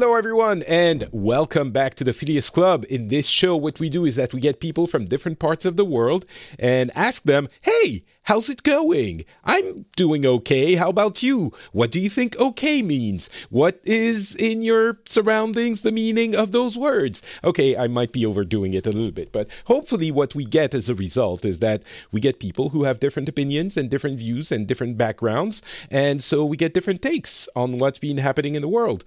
Hello, everyone, and welcome back to the Phileas Club. In this show, what we do is that we get people from different parts of the world and ask them, hey, how's it going? I'm doing okay. How about you? What do you think okay means? What is in your surroundings the meaning of those words? Okay, I might be overdoing it a little bit, but hopefully, what we get as a result is that we get people who have different opinions and different views and different backgrounds, and so we get different takes on what's been happening in the world.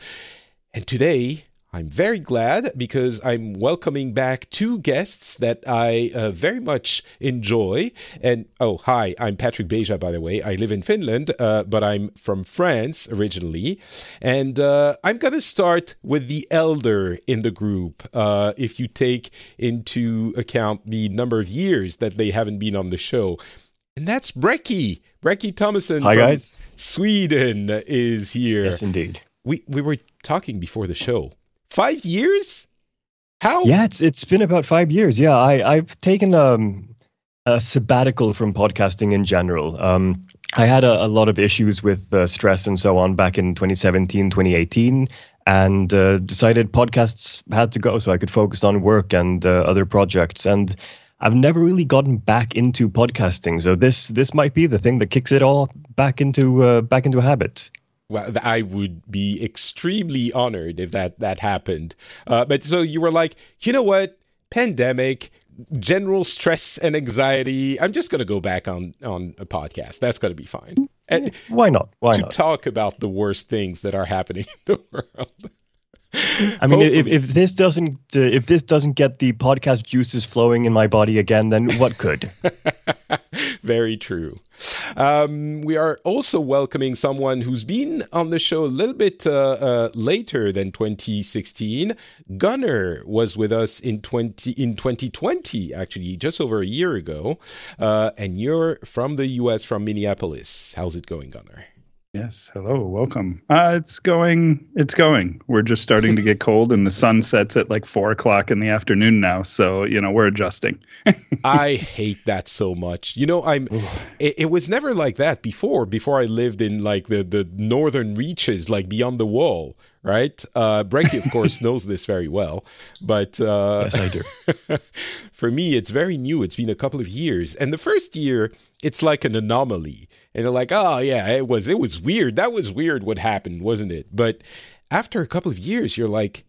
And today, I'm very glad because I'm welcoming back two guests that I uh, very much enjoy. And oh, hi, I'm Patrick Beja, by the way. I live in Finland, uh, but I'm from France originally. And uh, I'm going to start with the elder in the group. Uh, if you take into account the number of years that they haven't been on the show, and that's Breki. Breki Tomasson Hi, guys. Sweden is here. Yes, indeed we we were talking before the show. Five years? How? Yeah, it's it's been about five years. Yeah, I I've taken um, a sabbatical from podcasting in general. Um, I had a, a lot of issues with uh, stress and so on back in 2017, 2018, and uh, decided podcasts had to go so I could focus on work and uh, other projects. And I've never really gotten back into podcasting, so this this might be the thing that kicks it all back into uh, back into a habit well, I would be extremely honored if that that happened. Uh, but so you were like, you know what? Pandemic, general stress and anxiety. I'm just going to go back on on a podcast. That's going to be fine. And Why not? Why to not? talk about the worst things that are happening in the world. I mean, if, if this doesn't uh, if this doesn't get the podcast juices flowing in my body again, then what could? Very true. Um, we are also welcoming someone who's been on the show a little bit uh, uh, later than 2016. Gunnar was with us in 20 in 2020, actually, just over a year ago. Uh, and you're from the U.S. from Minneapolis. How's it going, Gunnar? Yes, hello, welcome. Uh, it's going, it's going. We're just starting to get cold, and the sun sets at like four o'clock in the afternoon now. So you know we're adjusting. I hate that so much. You know, I'm. It, it, was never like that before. Before I lived in like the the northern reaches, like beyond the wall, right? Uh, Breki, of course, knows this very well, but uh, yes, I do. for me, it's very new. It's been a couple of years, and the first year, it's like an anomaly, and they're like, "Oh yeah, it was it was weird. That was weird. What happened, wasn't it?" But after a couple of years, you're like.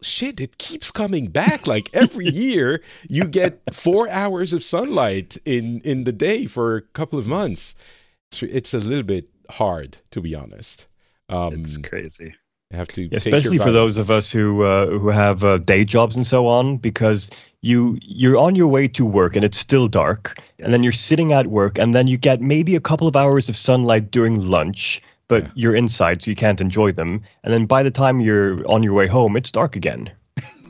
Shit, it keeps coming back. Like every year, you get four hours of sunlight in in the day for a couple of months. It's a little bit hard, to be honest. Um, it's crazy have to especially for those of us who uh, who have uh, day jobs and so on because you you're on your way to work and it's still dark yes. and then you're sitting at work and then you get maybe a couple of hours of sunlight during lunch but yeah. you're inside so you can't enjoy them and then by the time you're on your way home it's dark again.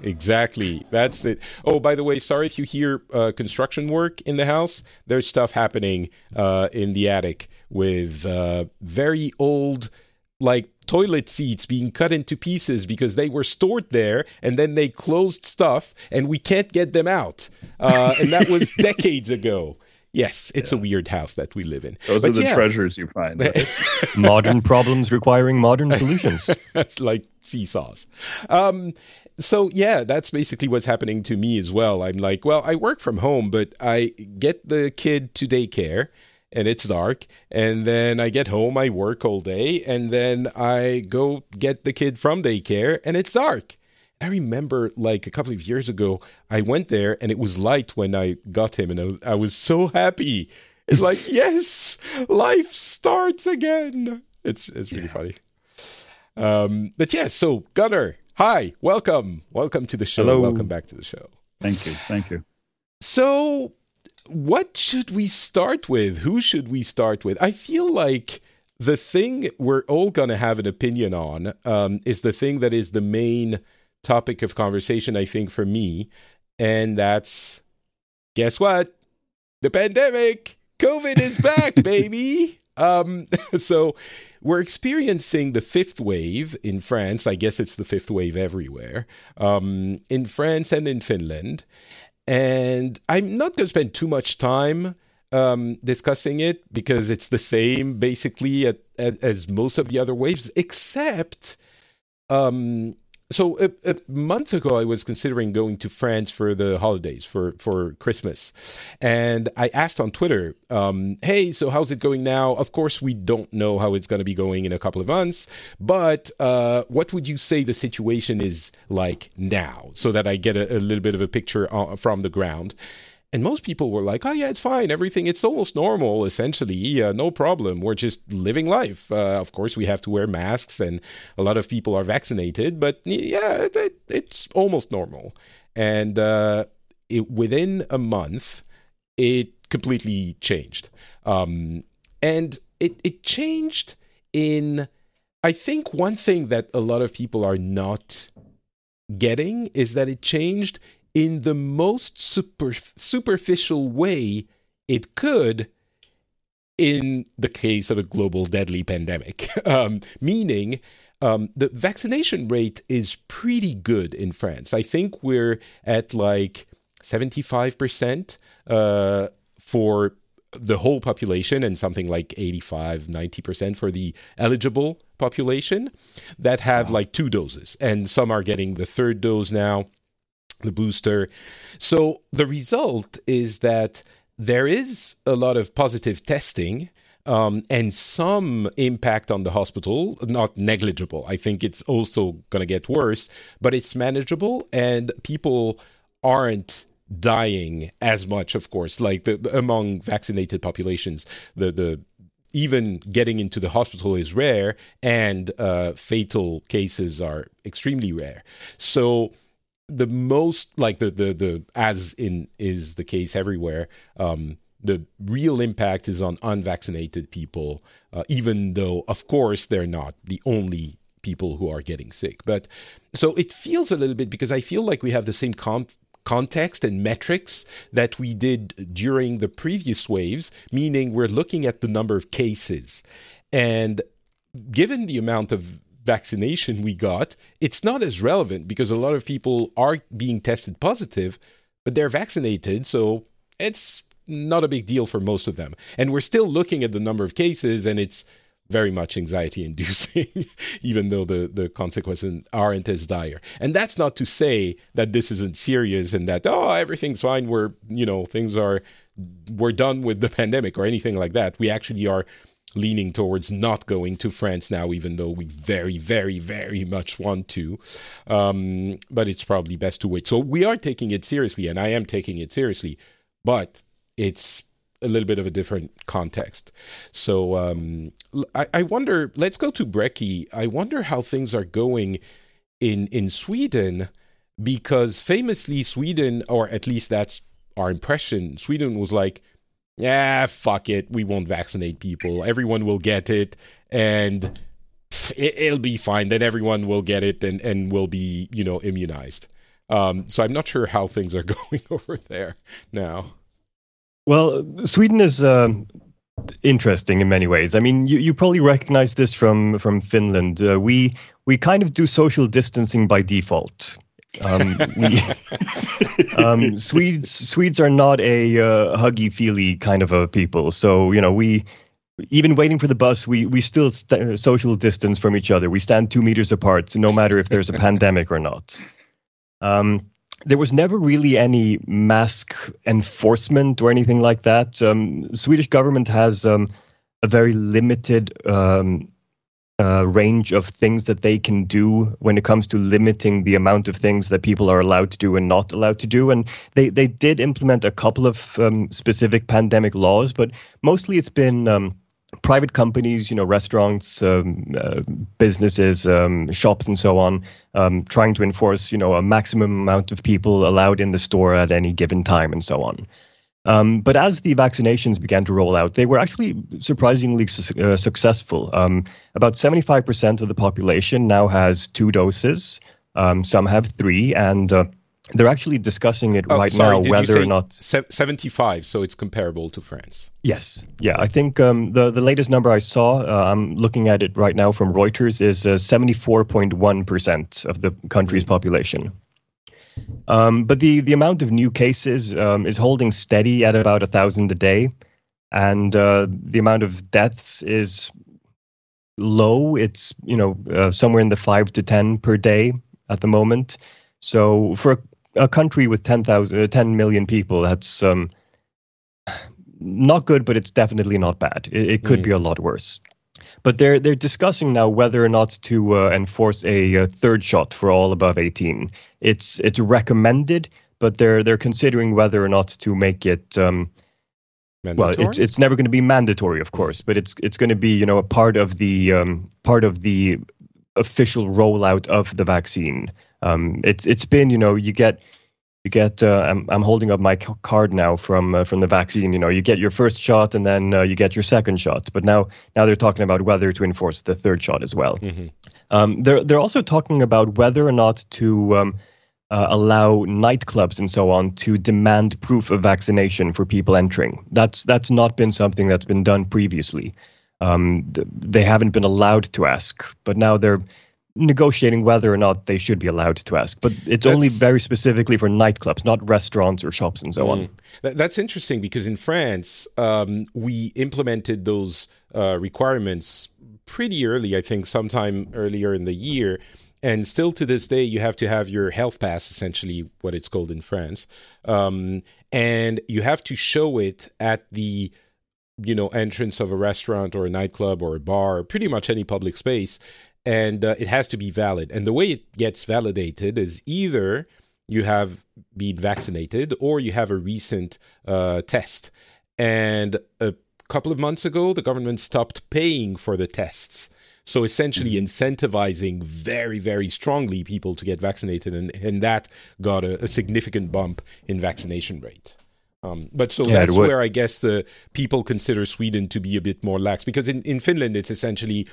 Exactly. That's it. Oh by the way sorry if you hear uh, construction work in the house. There's stuff happening uh, in the attic with uh, very old like toilet seats being cut into pieces because they were stored there and then they closed stuff and we can't get them out. Uh, and that was decades ago. Yes, it's yeah. a weird house that we live in. Those but are the yeah. treasures you find. Right? modern problems requiring modern solutions. That's like seesaws. Um, so yeah, that's basically what's happening to me as well. I'm like, well, I work from home, but I get the kid to daycare and it's dark. And then I get home, I work all day, and then I go get the kid from daycare, and it's dark. I remember like a couple of years ago, I went there and it was light when I got him, and I was, I was so happy. It's like, yes, life starts again. It's it's really yeah. funny. Um, but yeah, so Gunnar, hi, welcome, welcome to the show. Hello. Welcome back to the show. Thank you, thank you. So what should we start with? Who should we start with? I feel like the thing we're all going to have an opinion on um, is the thing that is the main topic of conversation, I think, for me. And that's guess what? The pandemic. COVID is back, baby. Um, so we're experiencing the fifth wave in France. I guess it's the fifth wave everywhere. Um, in France and in Finland. And I'm not going to spend too much time um, discussing it because it's the same basically at, at, as most of the other waves, except um, so a, a, month ago i was considering going to france for the holidays for for christmas. And i asked on twitter um, hey so how's it going now? Of course we don't know how it's going to be going in a couple of months but uh, what would you say the situation is like now? So that i get a, a little bit of a picture uh, from the ground and most people were like, "Oh yeah, it's fine. Everything it's almost normal. Essentially, no problem. We're just living life. Uh, of course, we have to wear masks, and a lot of people are vaccinated, but yeah, it, it's almost normal." And uh, it, within a month, it completely changed, um, and it it changed in. I think one thing that a lot of people are not getting is that it changed in the most super, superficial way it could in the case of a global deadly pandemic, um, meaning um, the vaccination rate is pretty good in France. I think we're at like 75% uh, for the whole population and something like 85 90% for the eligible population that have wow. like two doses and some are getting the third dose now the booster. So the result is that there is a lot of positive testing. Um, and some impact on the hospital, not negligible. I think it's also going to get worse, but it's manageable, and people aren't dying as much. Of course, like the, among vaccinated populations, the the even getting into the hospital is rare, and uh, fatal cases are extremely rare. So the most like the the the as in is the case everywhere um the real impact is on unvaccinated people uh, even though of course they're not the only people who are getting sick. But so it feels a little bit because i feel like we have the same con- context and metrics that we did during the previous waves meaning we're looking at the number of cases. And given the amount of vaccination we got, it's not as relevant because a lot of people are being tested positive, but they're vaccinated. So it's not a big deal for most of them. And we're still looking at the number of cases, and it's very much anxiety inducing, even though the, the consequences aren't as dire. And that's not to say that this isn't serious and that, oh, everything's fine. We're, you know, things are, we're done with the pandemic or anything like that. We actually are leaning towards not going to France now, even though we very, very, very much want to. Um, but it's probably best to wait. So we are taking it seriously, and I am taking it seriously, but it's a little bit of a different context. So um, I, I, wonder. Let's go to Breki. I wonder how things are going in in Sweden, because famously Sweden, or at least that's our impression. Sweden was like yeah, fuck it, we won't vaccinate people. Everyone will get it, and it, will be fine. Then everyone will get it and and will be you know immunized. Um, so I'm not sure how things are going over there now. Well, Sweden is uh, interesting in many ways. I mean, you, you probably recognize this from from Finland. Uh, we we kind of do social distancing by default. Um, we, um, Swedes Swedes are not a uh, huggy feely kind of a people. So you know we even waiting for the bus, we we still st- social distance from each other. We stand two meters apart, no matter if there's a pandemic or not. Um, there was never really any mask enforcement or anything like that. Um, Swedish government has um, a very limited um, uh, range of things that they can do when it comes to limiting the amount of things that people are allowed to do and not allowed to do. And they, they did implement a couple of um, specific pandemic laws, but mostly it's been um, private companies, you know, restaurants, um, uh, businesses, um, shops, and so on, um, trying to enforce, you know, a maximum amount of people allowed in the store at any given time and so on. Um, but as the vaccinations began to roll out, they were actually surprisingly su- uh, successful. Um, about 75% of the population now has two doses. Um, some have three, and uh, they're actually discussing it oh, right sorry, now whether or not 75 so it's comparable to france yes yeah i think um, the the latest number i saw uh, i'm looking at it right now from reuters is uh, 74.1% of the country's mm-hmm. population um, but the the amount of new cases um, is holding steady at about a thousand a day, and uh, the amount of deaths is low. It's you know uh, somewhere in the five to ten per day at the moment. So for a, a country with 10,000, uh, 10 million people, that's um, not good, but it's definitely not bad. It, it could mm. be a lot worse. But they're they're discussing now whether or not to uh, enforce a, a, third shot for all above 18. It's it's recommended, but they're they're considering whether or not to make it. Um, well, it's it's never going to be mandatory, of course, but it's it's going to be you know a part of the um, part of the official rollout of the vaccine. Um, it's it's been you know you get you get uh, I'm I'm holding up my card now from uh, from the vaccine. You know you get your first shot and then uh, you get your second shot. But now now they're talking about whether to enforce the third shot as well. Mm-hmm. Um, they're they're also talking about whether or not to um, uh, allow nightclubs and so on to demand proof of vaccination for people entering. That's that's not been something that's been done previously. Um, they haven't been allowed to ask, but now they're negotiating whether or not they should be allowed to ask. But it's that's, only very specifically for nightclubs, not restaurants or shops and so mm, on. That's interesting because in France, um, we implemented those uh, requirements pretty early, I think, sometime earlier in the year. And still to this day, you have to have your health pass, essentially what it's called in France. Um, and you have to show it at the you know entrance of a restaurant or a nightclub or a bar or pretty much any public space and uh, it has to be valid. And the way it gets validated is either you have been vaccinated or you have a recent uh, test. And a couple of months ago the government stopped paying for the tests. So essentially mm-hmm. incentivizing very very strongly people to get vaccinated and, and that got a, a significant bump in vaccination rate. Um, but so yeah, that's where I guess the people consider Sweden to be a bit more lax because in, in Finland it's essentially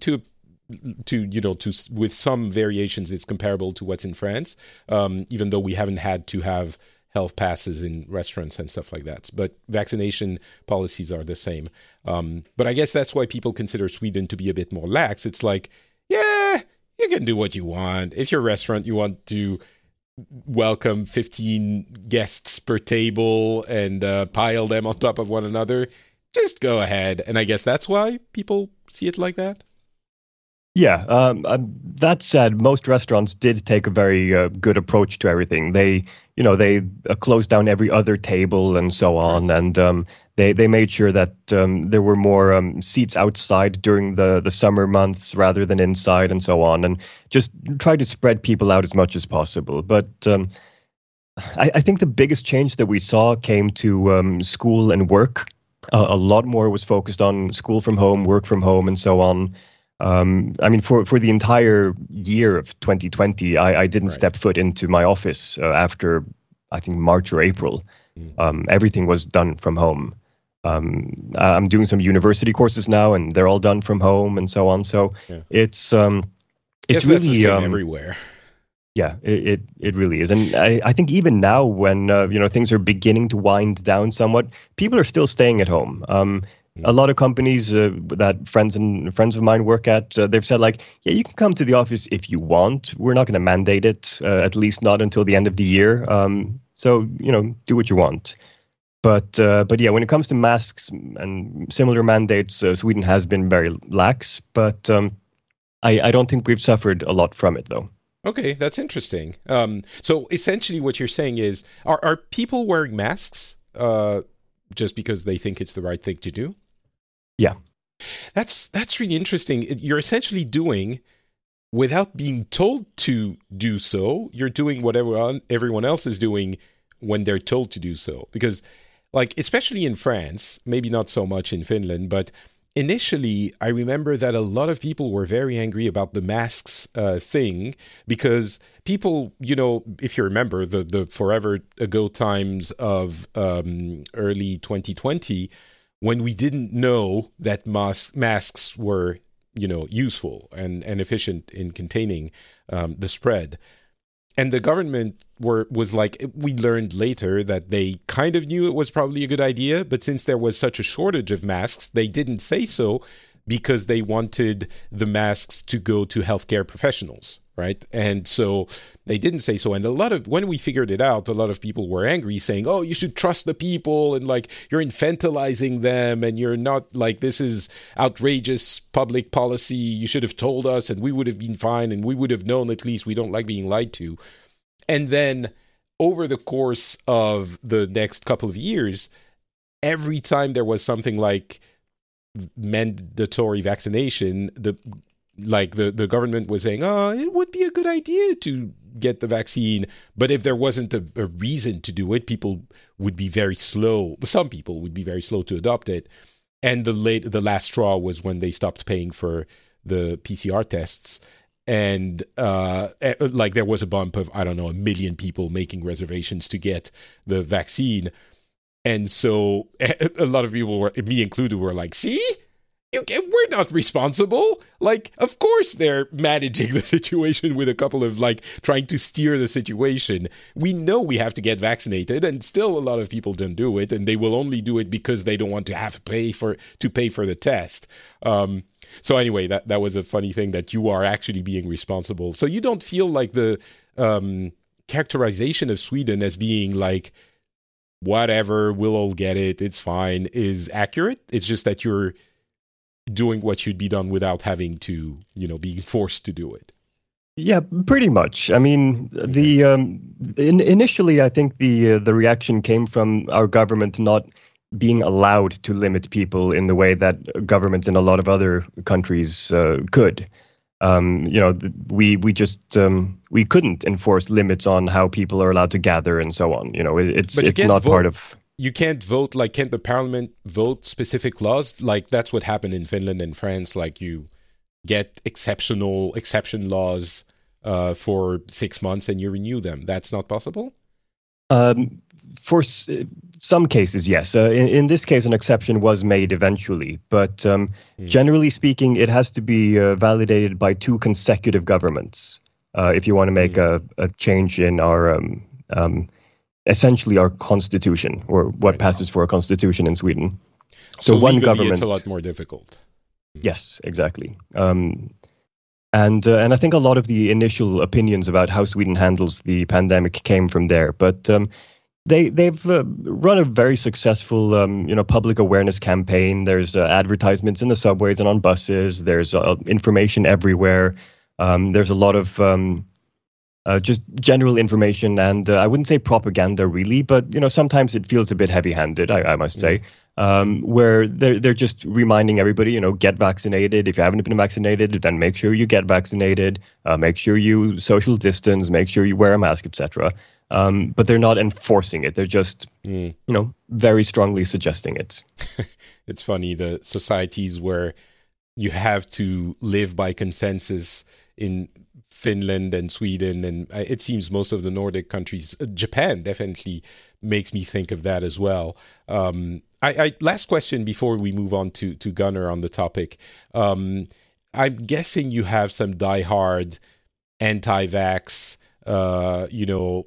to to you know to with some variations it's comparable to what's in France um, even though we haven't had to have health passes in restaurants and stuff like that. But vaccination policies are the same. Um, but I guess that's why people consider Sweden to be a bit more lax. It's like yeah you can do what you want. If your restaurant you want to welcome 15 guests per table and uh, pile them on top of one another, just go ahead. And I guess that's why people see it like that. Yeah. Um, uh, that said, most restaurants did take a very uh, good approach to everything. They, you know, they uh, closed down every other table and so on, and um, they they made sure that um, there were more um, seats outside during the the summer months rather than inside and so on, and just try to spread people out as much as possible. But um, I, I, think the biggest change that we saw came to um, school and work. A lot more was focused on school from home, work from home, and so on. Um, I mean, for, for the entire year of 2020, I, I didn't right. step foot into my office uh, after I think March or April. Mm. Um, everything was done from home. Um, I'm doing some university courses now, and they're all done from home and so on. So yeah. it's um, it's really um, everywhere. Yeah, it, it, it really is, and I, I think even now when uh, you know things are beginning to wind down somewhat, people are still staying at home. Um, a lot of companies uh, that friends and friends of mine work at, uh, they've said like, yeah, you can come to the office if you want. We're not going to mandate it, uh, at least not until the end of the year. Um, so you know, do what you want. But uh, but yeah, when it comes to masks and similar mandates, uh, Sweden has been very lax. But um, I I don't think we've suffered a lot from it though. Okay, that's interesting. Um, so essentially, what you're saying is, are are people wearing masks uh, just because they think it's the right thing to do? Yeah. That's that's really interesting. You're essentially doing without being told to do so, you're doing whatever everyone else is doing when they're told to do so. Because like especially in France, maybe not so much in Finland, but initially I remember that a lot of people were very angry about the masks uh, thing because people, you know, if you remember the the forever ago times of um, early 2020 when we didn't know that mas- masks were you know useful and, and efficient in containing um, the spread. And the government were was like we learned later that they kind of knew it was probably a good idea but since there was such a shortage of masks they didn't say so because they wanted the masks to go to healthcare professionals right? And so they didn't say so. And a lot of when we figured it out, a lot of people were angry, saying, "Oh, you should trust the people," and like you're infantilizing them, and you're not like this is outrageous public policy. You should have told us, and we would have been fine, and we would have known at least. We don't like being lied to. And then over the course of the next couple of years, every time there was something like mandatory vaccination, the like the, the government was saying, oh, it would be a good idea to get the vaccine. But if there wasn't a, a reason to do it, people would be very slow. Some people would be very slow to adopt it. And the late the last straw was when they stopped paying for the PCR tests. And uh, eh, like there was a bump of I don't know a million people making reservations to get the vaccine, and so a lot of people were me included were like, see, we're not responsible. Like, of course they're managing the situation with a couple of like trying to steer the situation. We know we have to get vaccinated, and still a lot of people don't do it, and they will only do it because they don't want to have to pay for to pay for the test. Um, so anyway, that that was a funny thing that you are actually being responsible. So you don't feel like the um, characterization of Sweden as being like whatever, we'll all get it, it's fine, is accurate. It's just that you're doing what should be done without having to, you know, being forced to do it. Yeah, pretty much. I mean, the um, in, initially, I think the uh, the reaction came from our government not being allowed to limit people in the way that governments in a lot of other countries uh, could. Um, you know, we we just um, we couldn't enforce limits on how people are allowed to gather and so on. You know, it, it's it's not vote. part of you can't vote like can't the parliament vote specific laws? Like that's what happened in finland and france. Like you get exceptional exception laws uh, for six months and you renew them. That's not possible? Um, for s- some cases yes. Uh, in, in, this case an exception was made eventually but um, mm. generally speaking it has to be uh, validated by two consecutive governments uh, if you want to make mm. a, a, change in our um, um essentially our constitution or what right passes for a constitution in Sweden. So, so one government. It's a lot more difficult. Yes, exactly. Um, and uh, and I think a lot of the initial opinions about how Sweden handles the pandemic came from there. But um, they they've uh, run a very successful um, you know public awareness campaign. There's uh, advertisements in the subways and on buses. There's uh, information everywhere. Um, there's a lot of um, uh, just general information and uh, I wouldn't say propaganda really, but you know sometimes it feels a bit heavy-handed. I, I must say, mm. um, where they're they're just reminding everybody, you know, get vaccinated. If you haven't been vaccinated, then make sure you get vaccinated. Uh, make sure you social distance. Make sure you wear a mask, etc. Um, but they're not enforcing it. They're just, mm. you know, very strongly suggesting it. it's funny the societies where you have to live by consensus in Finland and Sweden, and uh, it seems most of the Nordic countries. Uh, Japan definitely makes me think of that as well. Um, I, I, last question before we move on to to Gunnar on the topic. Um, I'm guessing you have some diehard anti-vax, uh, you know,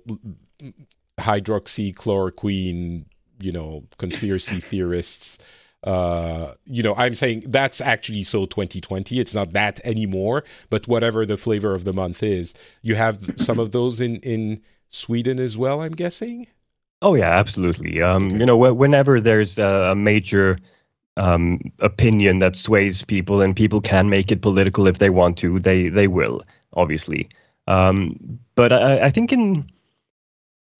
hydroxychloroquine, you know, conspiracy theorists uh, you know, I'm saying that's actually so 2020. It's not that anymore, but whatever the flavor of the month is, you have some of those in in Sweden as well. I'm guessing. Oh yeah, absolutely. Um, okay. You know, whenever there's a major um, opinion that sways people, and people can make it political if they want to, they they will obviously. Um, but I, I think in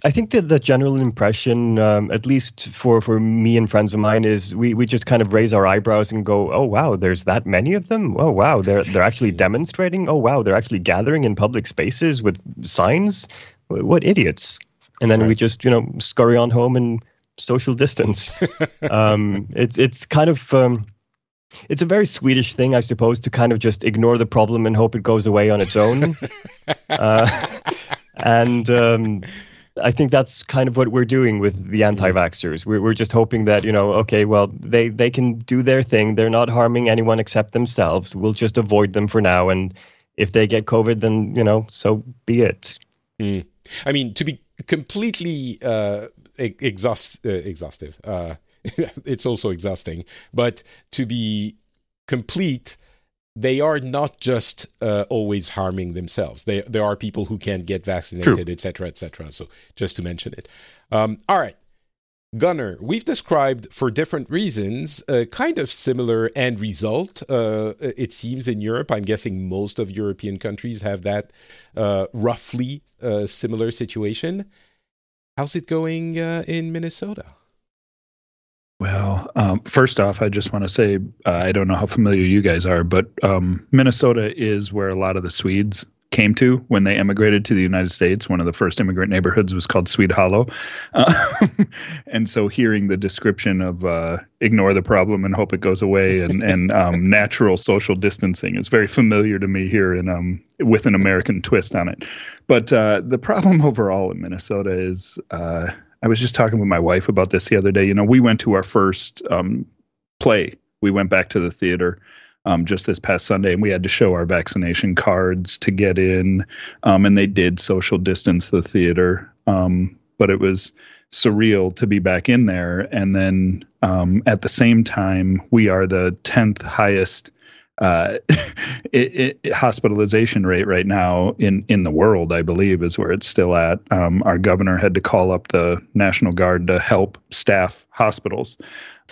I think that the general impression, um, at least for, for me and friends of mine, is we, we just kind of raise our eyebrows and go, "Oh wow, there's that many of them. Oh wow, they're they're actually demonstrating. Oh wow, they're actually gathering in public spaces with signs. What idiots!" And then right. we just you know scurry on home and social distance. um, it's it's kind of um, it's a very Swedish thing, I suppose, to kind of just ignore the problem and hope it goes away on its own. uh, and um, I think that's kind of what we're doing with the mm-hmm. anti-vaxxers. We're, we're just hoping that, you know, okay, well, they, they can do their thing. They're not harming anyone except themselves. We'll just avoid them for now. And if they get COVID, then, you know, so be it. Mm. I mean, to be completely uh, exhaust, uh, exhaustive, uh, it's also exhausting, but to be complete, they are not just uh, always harming themselves. They, there are people who can't get vaccinated, etc., etc. So just to mention it. Um, all right. Gunnar, we've described for different reasons a kind of similar end result. Uh, it seems in Europe, I'm guessing most of European countries have that uh, roughly uh, similar situation. How's it going uh, in Minnesota? Well, um, first off, I just want to say uh, I don't know how familiar you guys are, but um, Minnesota is where a lot of the Swedes came to when they immigrated to the United States. One of the first immigrant neighborhoods was called Swede Hollow. Uh, and so hearing the description of uh, ignore the problem and hope it goes away and, and um, natural social distancing is very familiar to me here in, um, with an American twist on it. But uh, the problem overall in Minnesota is uh, I was just talking with my wife about this the other day. You know, we went to our first um, play. We went back to the theater um, just this past Sunday, and we had to show our vaccination cards to get in. Um, and they did social distance the theater, um, but it was surreal to be back in there. And then um, at the same time, we are the tenth highest uh, it, it, hospitalization rate right now in in the world, I believe, is where it's still at. Um, our governor had to call up the National Guard to help staff hospitals,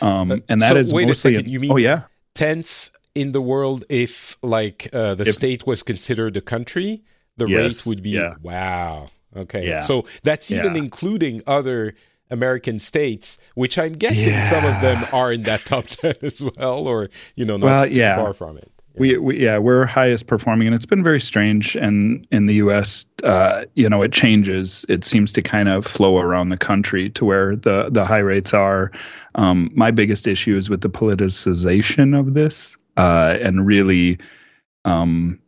um, uh, and that so, is wait mostly. A second, you mean oh yeah, tenth in the world if like uh, the if, state was considered a country, the yes, rate would be yeah. wow. Okay, yeah. so that's even yeah. including other American states, which I'm guessing yeah. some of them are in that top ten as well, or you know, not well, too yeah. far from it. Yeah. We, we, yeah, we're highest performing, and it's been very strange. And in the U.S., uh, you know, it changes. It seems to kind of flow around the country to where the the high rates are. Um, my biggest issue is with the politicization of this, uh, and really. Um,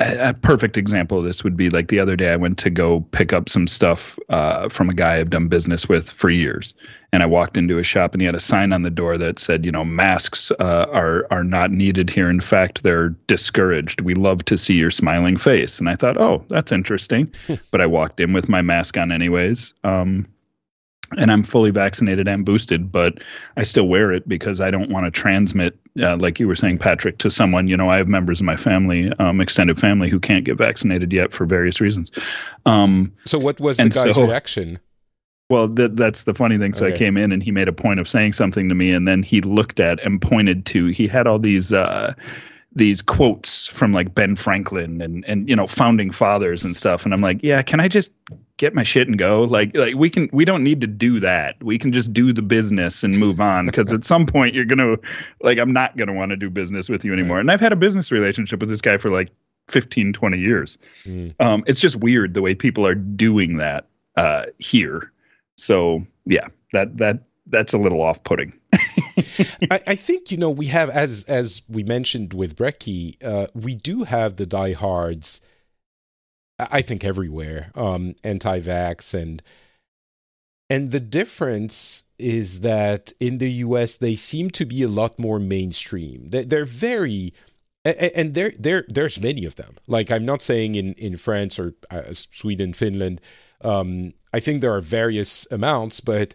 a, perfect example of this would be like the other day I went to go pick up some stuff uh, from a guy I've done business with for years, and I walked into a shop and he had a sign on the door that said, you know, masks uh, are are not needed here. In fact, they're discouraged. We love to see your smiling face. And I thought, oh, that's interesting. but I walked in with my mask on anyways. Um, and I'm fully vaccinated and boosted, but I still wear it because I don't want to transmit, uh, like you were saying, Patrick, to someone. You know, I have members of my family, um, extended family, who can't get vaccinated yet for various reasons. Um, so, what was the guy's so, reaction? Well, th- that's the funny thing. So okay. I came in and he made a point of saying something to me, and then he looked at and pointed to. He had all these. Uh, these quotes from like Ben Franklin and and you know founding fathers and stuff. And I'm like yeah can I just get my shit and go? Like like we can we don't need to do that. We can just do the business and move on. Because at some point you're gonna like I'm not gonna want to do business with you anymore. And I've had a business relationship with this guy for like 15 20 years. Mm. um it's just weird the way people are doing that uh here. So yeah that that that's a little off putting I, I, think you know we have as as we mentioned with Breki, uh, we do have the diehards. I think everywhere, um, anti-vax and and the difference is that in the U.S. they seem to be a lot more mainstream. They're very and there there there's many of them. Like I'm not saying in in France or uh, Sweden, Finland. Um, I think there are various amounts, but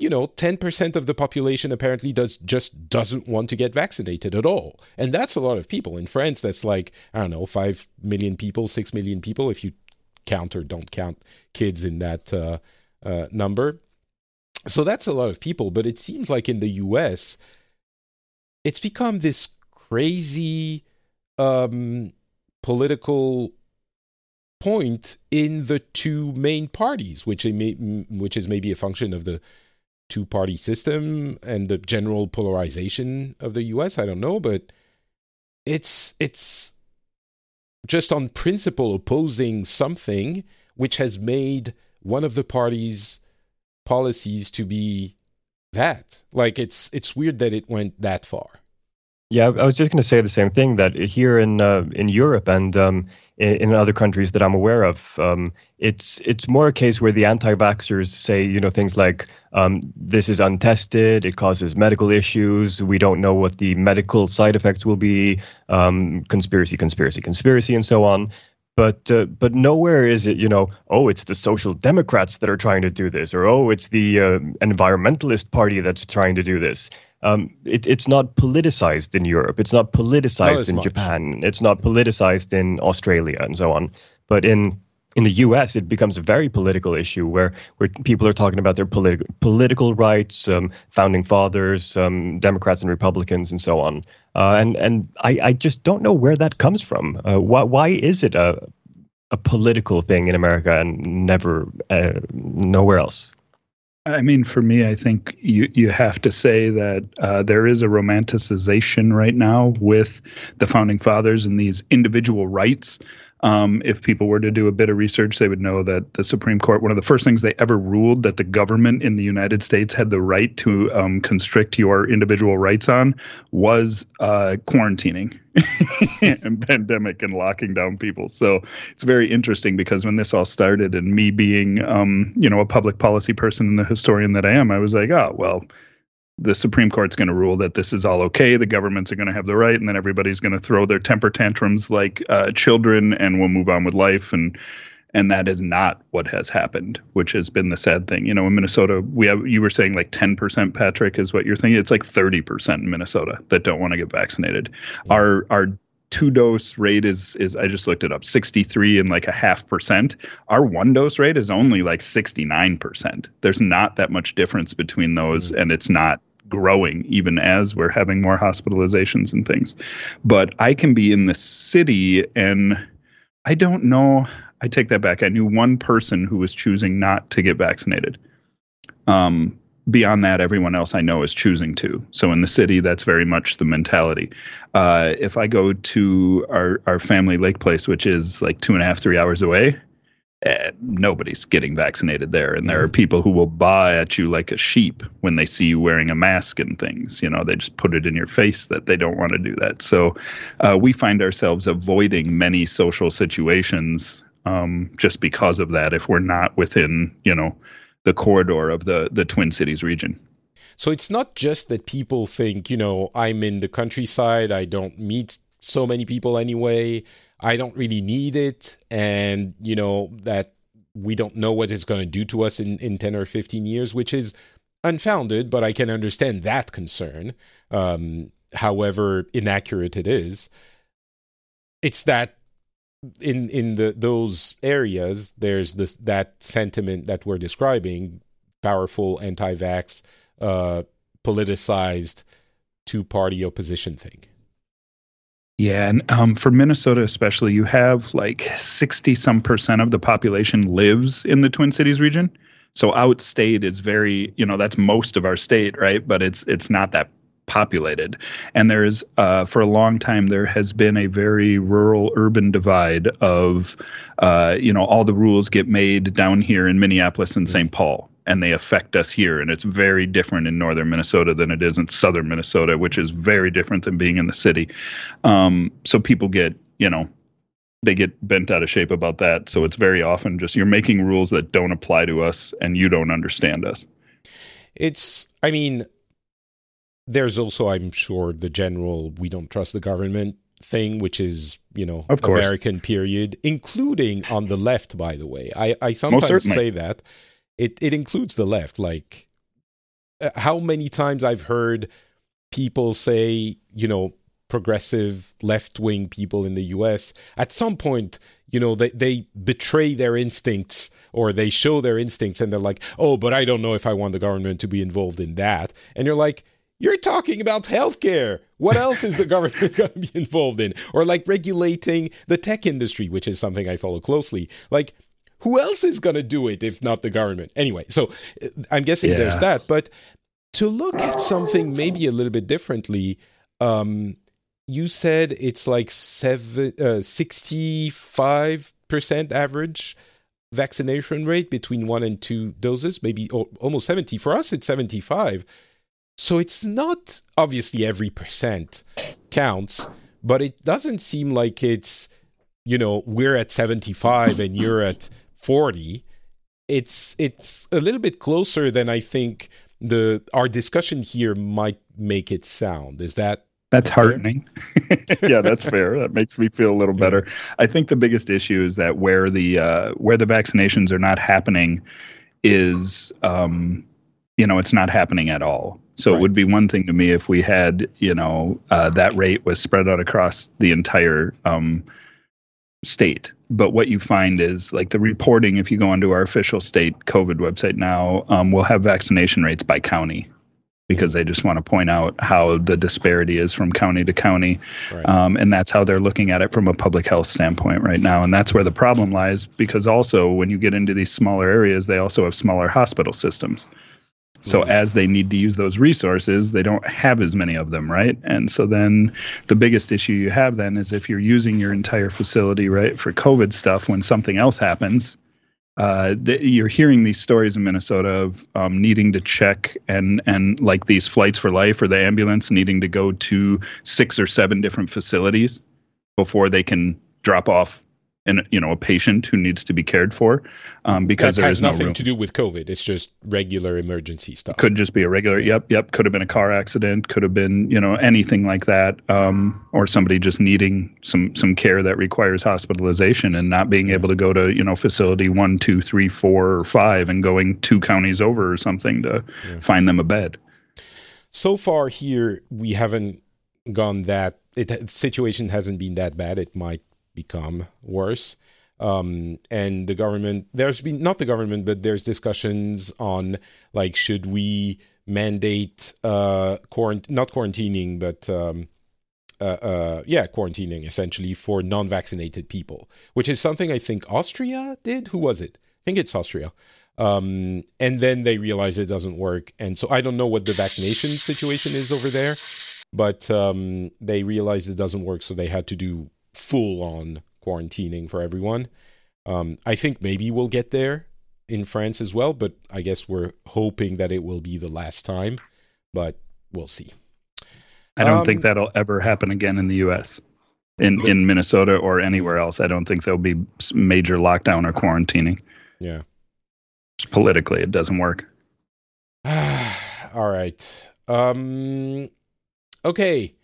you know, 10% of the population apparently does just doesn't want to get vaccinated at all. And that's a lot of people. In France, that's like, I don't know, 5 million people, 6 million people, if you count or don't count kids in that uh, uh, number. So that's a lot of people. But it seems like in the US, it's become this crazy um, political point in the two main parties, which, may, which is maybe a function of the two party system and the general polarization of the US. I don't know, but it's it's just on principle opposing something which has made one of the parties policies to be that. Like it's it's weird that it went that far. Yeah, I was just going to say the same thing that here in uh, in Europe and um, in, in, other countries that I'm aware of, um, it's it's more a case where the anti-vaxxers say you know things like um, this is untested, it causes medical issues, we don't know what the medical side effects will be, um, conspiracy, conspiracy, conspiracy, and so on. But uh, but nowhere is it you know oh it's the social democrats that are trying to do this or oh it's the uh, environmentalist party that's trying to do this um, it, it's not politicized in Europe. It's not politicized Not in much. Japan. It's not politicized in Australia and so on. But in in the U.S., it becomes a very political issue where where people are talking about their politi- political rights, um, founding fathers, um, Democrats and Republicans, and so on. Uh, and and I, I just don't know where that comes from. Uh, why why is it a a political thing in America and never uh, nowhere else? I mean, for me, I think you you have to say that uh, there is a romanticization right now with the founding fathers and these individual rights. Um, if people were to do a bit of research, they would know that the Supreme Court, one of the first things they ever ruled that the government in the United States had the right to um, constrict your individual rights on was uh, quarantining and pandemic and locking down people. So it's very interesting because when this all started and me being, um, you know, a public policy person and the historian that I am, I was like, oh, well, the Supreme Court's going to rule that this is all okay. The governments are going to have the right, and then everybody's going to throw their temper tantrums like uh, children, and we'll move on with life. And and that is not what has happened, which has been the sad thing. You know, in Minnesota, we have you were saying like ten percent, Patrick, is what you're thinking. It's like thirty percent in Minnesota that don't want to get vaccinated. Our our two dose rate is is I just looked it up, 63 and like a half percent. Our one dose rate is only like 69%. There's not that much difference between those and it's not growing even as we're having more hospitalizations and things. But I can be in the city and I don't know I take that back. I knew one person who was choosing not to get vaccinated. Um beyond that, everyone else I know is choosing to. So in the city, that's very much the mentality. Uh, if I go to our, our family lake place, which is like two and a half, three hours away, eh, nobody's getting vaccinated there. And there are people who will buy at you like a sheep when they see you wearing a mask and things. You know, they just put it in your face that they don't want to do that. So uh, we find ourselves avoiding many social situations um, just because of that if we're not within, you know, the corridor of the the Twin Cities region. So it's not just that people think, you know, I'm in the countryside, I don't meet so many people anyway, I don't really need it, and, you know, that we don't know what it's going to do to us in, in 10 or 15 years, which is unfounded, but I can understand that concern, um, however inaccurate it is. It's that in in the those areas there's this that sentiment that we're describing powerful anti-vax uh politicized two party opposition thing Yeah, and um, for Minnesota especially, you have like sixty some percent of the population lives in the Twin Cities region. So outstate is very, you know, that's most of our state, right? But it's it's not that populated. And there's uh, for a long time there has been a very rural urban divide of, uh, you know, all the rules get made down here in Minneapolis and St. Paul. And they affect us here, and it's very different in northern Minnesota than it is in southern Minnesota, which is very different than being in the city. Um, so people get, you know, they get bent out of shape about that. So it's very often just you're making rules that don't apply to us, and you don't understand us. it's i mean there's also i'm sure the general we don't trust the government thing which is you know Of course. american period including on the left by the way i i sometimes say that it it includes the left like uh, how many times i've heard people say you know progressive left-wing people in the us at some point you know they, they betray their instincts or they show their instincts and they're like oh but i don't know if i want the government to be involved in that and you're like you're talking about healthcare. What else is the government going to be involved in? Or like regulating the tech industry, which is something I follow closely. Like, who else is going to do it if not the government? Anyway, so uh, I'm guessing there's that. But to look at something maybe a little bit differently, um, you said it's like seven, uh, 65% average vaccination rate between one and two doses, maybe almost 70. For us, it's 75. So it's not obviously every percent counts, but it doesn't seem like it's, you know, we're at 75 and you're at 40. It's it's a little bit closer than I think the our discussion here might make it sound. Is that That's heartening. yeah, that's fair. That makes me feel a little better. I think the biggest issue is that where the uh, where the vaccinations are not happening is um, you know it's not happening at all. So Right. it would be one thing to me if we had, you know, uh, that rate was spread out across the entire um, state. But what you find is like the reporting, if you go onto our official state COVID website now, um, we'll have vaccination rates by county because they just want to point out how the disparity is from county to county. Right. Um, and that's how they're looking at it from a public health standpoint right now. And that's where the problem lies because also when you get into these smaller areas, they also have smaller hospital systems. So Mhm. as they need to use those resources, they don't have as many of them, right? And so then the biggest issue you have then is if you're using your entire facility, right, for COVID stuff when something else happens, uh, th- you're hearing these stories in Minnesota of um, needing to check and and like these flights for life or the ambulance needing to go to six or seven different facilities before they can drop off and you know a patient who needs to be cared for um, because that there has is no nothing room. to do with COVID. It's just regular emergency stuff. could just be a regular yep yep could have been a car accident could have been you know anything like that um, or somebody just needing some some care that requires hospitalization and not being able to go to you know facility one two three four or five and going two counties over or something to Yeah. find them a bed so far here we haven't gone that it situation hasn't been that bad it might become worse um and the government there's been not the government but there's discussions on like should we mandate uh quarant- not quarantining but um uh, uh, yeah, quarantining essentially for non-vaccinated people, which is something I think Austria did. Who was it? I think it's Austria. Um, and then they realized it doesn't work, and so I don't know what the vaccination situation is over there, but um, they realized it doesn't work, so they had to do full-on quarantining for everyone. Um, I think maybe we'll get there in France as well, but I guess we're hoping that it will be the last time, but we'll see. i don't Um, think that'll ever happen again in the us in in minnesota or anywhere else i don't think there'll be major lockdown or quarantining Yeah. politically it doesn't work All right. Um, okay,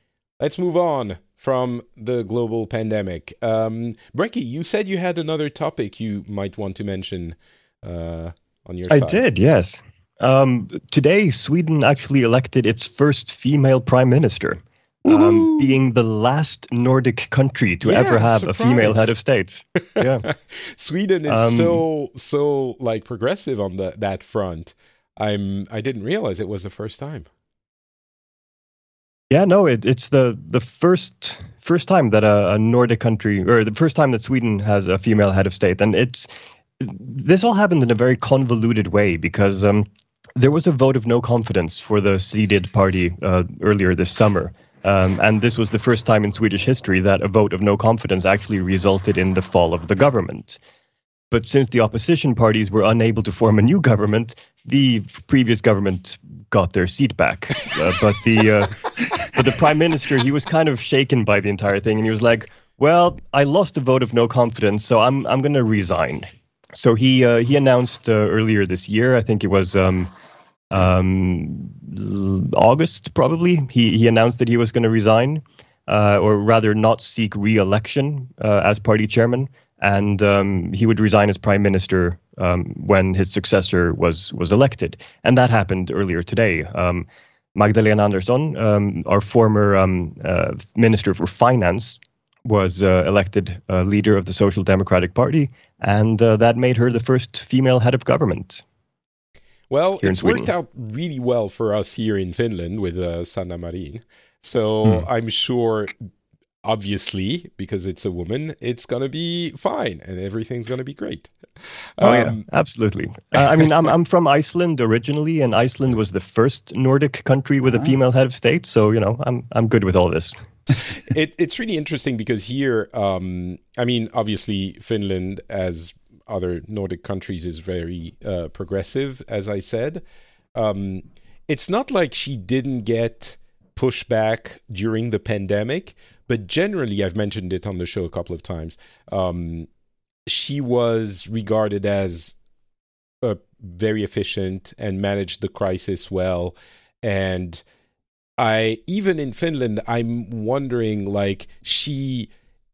let's move on from the global pandemic. Um, Breki, you said you had another topic you might want to mention uh, on your side. I side. did, yes. Um, today, Sweden actually elected its first female prime minister, um, being the last Nordic country to Yeah, ever have a female head of state. Yeah. Sweden is Um, so so like progressive on the, that front. I'm I didn't realize it was the first time. Yeah, no, it, it's the the first first time that a, a Nordic country, or the first time that Sweden has a female head of state, and it's this all happened in a very convoluted way because um, there was a vote of no confidence for the seated party uh, earlier this summer. Um, and this was the first time in Swedish history that a vote of no confidence actually resulted in the fall of the government. But since the opposition parties were unable to form a new government, the previous government got their seat back. Uh, but the uh, but the prime minister he was kind of shaken by the entire thing, and he was like, "Well, I lost a vote of no confidence, so I'm I'm going to resign." So he uh, he announced uh, earlier this year, I think it was um, um, August probably. He he announced that he was going to resign, uh, or rather not seek re-election uh, as party chairman, and um, he would resign as prime minister um, when his successor was was elected, and that happened earlier today. Magdalena Andersson, um, our former um, uh, minister for finance, was uh, elected uh, leader of the Social Democratic Party, and uh, that made her the first female head of government. Well, it's worked out really well for us here in Finland with uh, Sanna Marin. So Hmm. I'm sure, obviously, because it's a woman, it's going to be fine and everything's going to be great. Oh yeah, Um, absolutely. Uh, I mean, I'm I'm from Iceland originally, and Iceland was the first Nordic country with a female head of state. So you know, I'm I'm good with all this. it, it's really interesting because here, um, I mean, obviously, Finland, as other Nordic countries, is very uh, progressive, as I said. Um, it's not like she didn't get pushback during the pandemic, but generally, I've mentioned it on the show a couple of times. Um, she was regarded as uh, very efficient and managed the crisis well. And I even in Finland, I'm wondering like she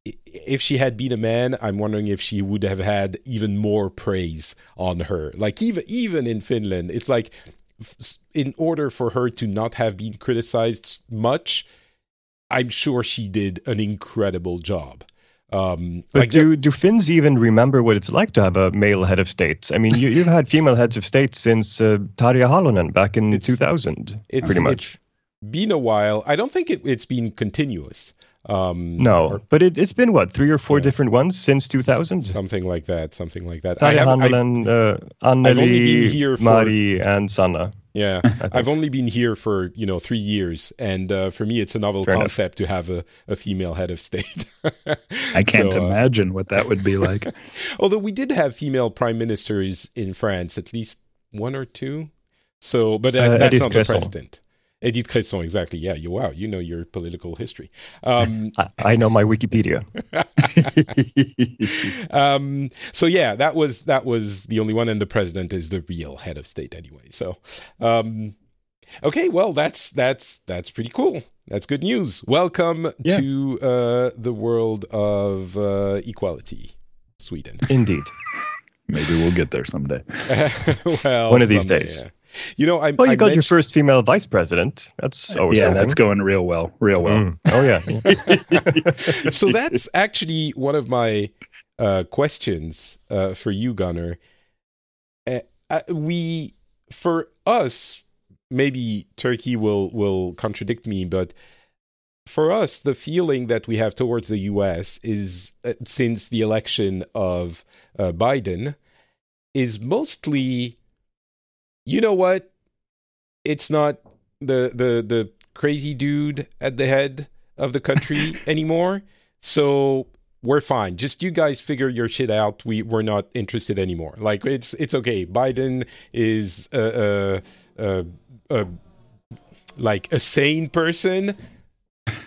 if she had been a man, I'm wondering if she would have had even more praise on her. Like even even in Finland, it's like in order for her to not have been criticized much, I'm sure she did an incredible job. Um, but like do do Finns even remember what it's like to have a male head of state? I mean, you, have had female heads of state since uh, Tarja Halonen back in 2000, pretty much. It's been a while. I don't think it, has been continuous. Um, no, or, but it, has been what three or four yeah. different ones since 2000, something like that. Something like that. Tarja Halonen, uh, Anneli, Mari, and Sanna. Yeah, I've only been here for you know three years, and uh, for me, it's a novel Fair concept enough. to have a, a female head of state. I can't so, uh, imagine what that would be like. although we did have female prime ministers in France, at least one or two. So, but uh, that's Edith not Cresson. the president. Edith Cresson, exactly. Yeah, you wow, you know your political history. Um, I, I, know my Wikipedia. um, so yeah, that was that was the only one, and the president is the real head of state anyway. So, um, okay, well that's that's that's pretty cool. That's good news. Welcome yeah. to uh, the world of uh, equality, Sweden. Indeed. Maybe we'll get there someday. well, one of these someday, days. Yeah. You know, I well, you I got mentioned... your first female vice president. That's always yeah, something. that's going real well, real well. Mm. Oh yeah. so that's actually one of my uh, questions uh, for you, Gunnar. Uh, uh, we, for us, maybe Turkey will will contradict me, but for us, the feeling that we have towards the U.S. is uh, since the election of uh, Biden is mostly you know what? It's not the the the crazy dude at the head of the country anymore. So we're fine. Just you guys figure your shit out. We we're not interested anymore. Like it's it's okay. Biden is a, a, a, like a sane person.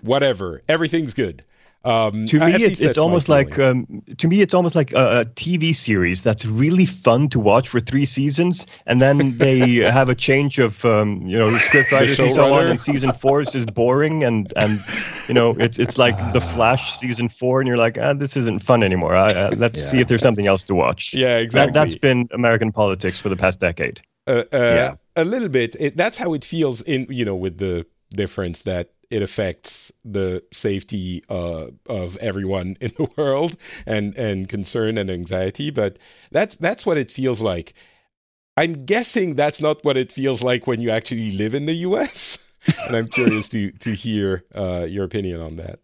Whatever. Everything's good. Um, to me, it's, it's almost like um, to me, it's almost like a, a, TV series that's really fun to watch for three seasons, and then they have a change of um, you know scriptwriters and so on. And season four is just boring, and and you know it's it's like the Flash season four, and you're like, ah, this isn't fun anymore. Uh, let's yeah. see if there's something else to watch. Yeah, exactly. That, has been American politics for the past decade. Uh, uh, yeah, a little bit. It, that's how it feels in you know with the difference that it affects the safety uh, of everyone in the world and and concern and anxiety. But that's that's what it feels like. I'm guessing that's not what it feels like when you actually live in the U.S. and I'm curious to to hear uh, your opinion on that.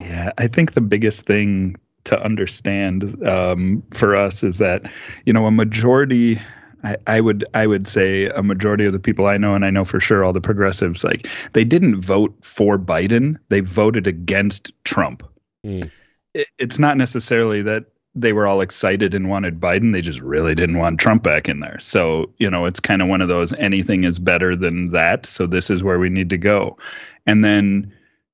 Yeah, I think the biggest thing to understand um, for us is that you know a majority I, I would I would say a majority of the people I know, and I know for sure all the progressives, like they didn't vote for Biden, they voted against Trump. Mm. It, it's not necessarily that they were all excited and wanted Biden. They just really didn't want Trump back in there. So, you know, it's kind of one of those anything is better than that. So this is where we need to go. And then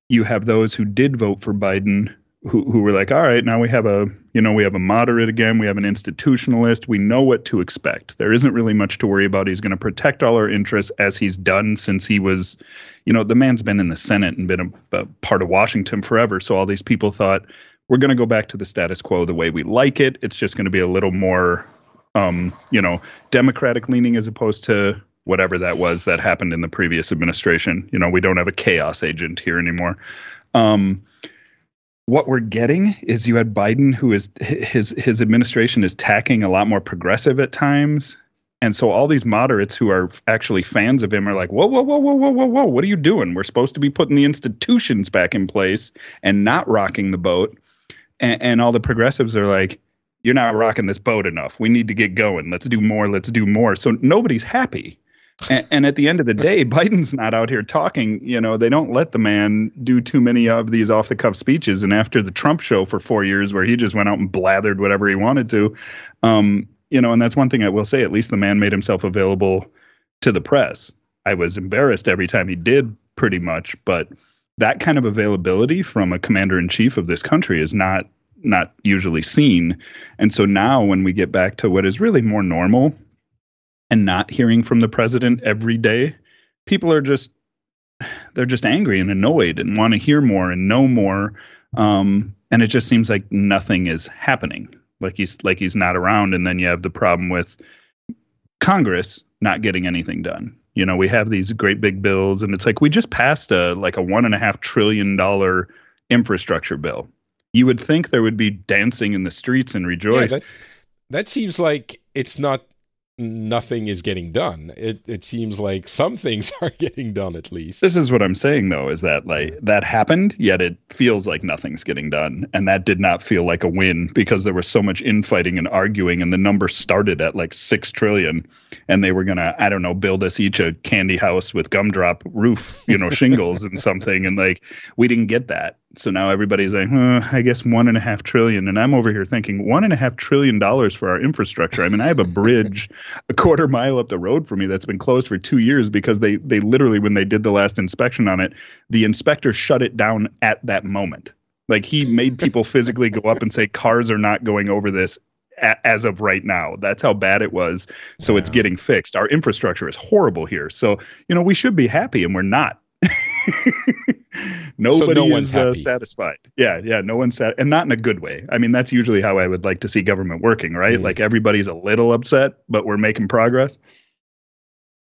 you have those who did vote for Biden who who were like, all right, now we have a you know we have a moderate again, we have an institutionalist, we know what to expect. There isn't really much to worry about. He's going to protect all our interests as he's done since he was, you know, the man's been in the Senate and been a, a part of Washington forever. So all these people thought we're going to go back to the status quo the way we like it. It's just going to be a little more, um, you know, democratic leaning as opposed to whatever that was that happened in the previous administration. You know, we don't have a chaos agent here anymore. Um, what we're getting is you had Biden, who is his his administration is tacking a lot more progressive at times, and so all these moderates who are actually fans of him are like, whoa, whoa, whoa, whoa, whoa, whoa, whoa, what are you doing? We're supposed to be putting the institutions back in place and not rocking the boat, and, and all the progressives are like, you're not rocking this boat enough. We need to get going. Let's do more. Let's do more. So nobody's happy. And, at the end of the day, Biden's not out here talking. You know, they don't let the man do too many of these off the cuff speeches. And after the Trump show for four years, where he just went out and blathered whatever he wanted to, um, you know, and that's one thing I will say. At least the man made himself available to the press. I was embarrassed every time he did, pretty much, but that kind of availability from a commander in chief of this country is not not usually seen. And so now when we get back to what is really more normal and not hearing from the president every day, people are just they're just angry and annoyed and want to hear more and know more. Um, and it just seems like nothing is happening. Like he's like he's not around, and then you have the problem with Congress not getting anything done. You know, we have these great big bills, and it's like we just passed a like a one and a half trillion dollar infrastructure bill. You would think there would be dancing in the streets and rejoice. Yeah, that, that seems like it's not nothing is getting done. It it seems like some things are getting done at least. This is what I'm saying though, is that like that happened, yet it feels like nothing's getting done. And that did not feel like a win because there was so much infighting and arguing and the number started at like six trillion and they were gonna, I don't know, build us each a candy house with gumdrop roof, you know, shingles and something. And like we didn't get that. So now everybody's like, huh, I guess one and a half trillion. And I'm over here thinking one and a half trillion dollars for our infrastructure. I mean, I have a bridge a quarter mile up the road for me that's been closed for two years because they they literally when they did the last inspection on it, the inspector shut it down at that moment. Like he made people physically go up and say cars are not going over this a- as of right now. That's how bad it was. So wow. it's getting fixed. Our infrastructure is horrible here. So, you know, we should be happy and we're not. Nobody so no is uh, satisfied. Yeah, yeah, no one's sat, and not in a good way. I mean, that's usually how I would like to see government working, right? Mm. Like everybody's a little upset, but we're making progress.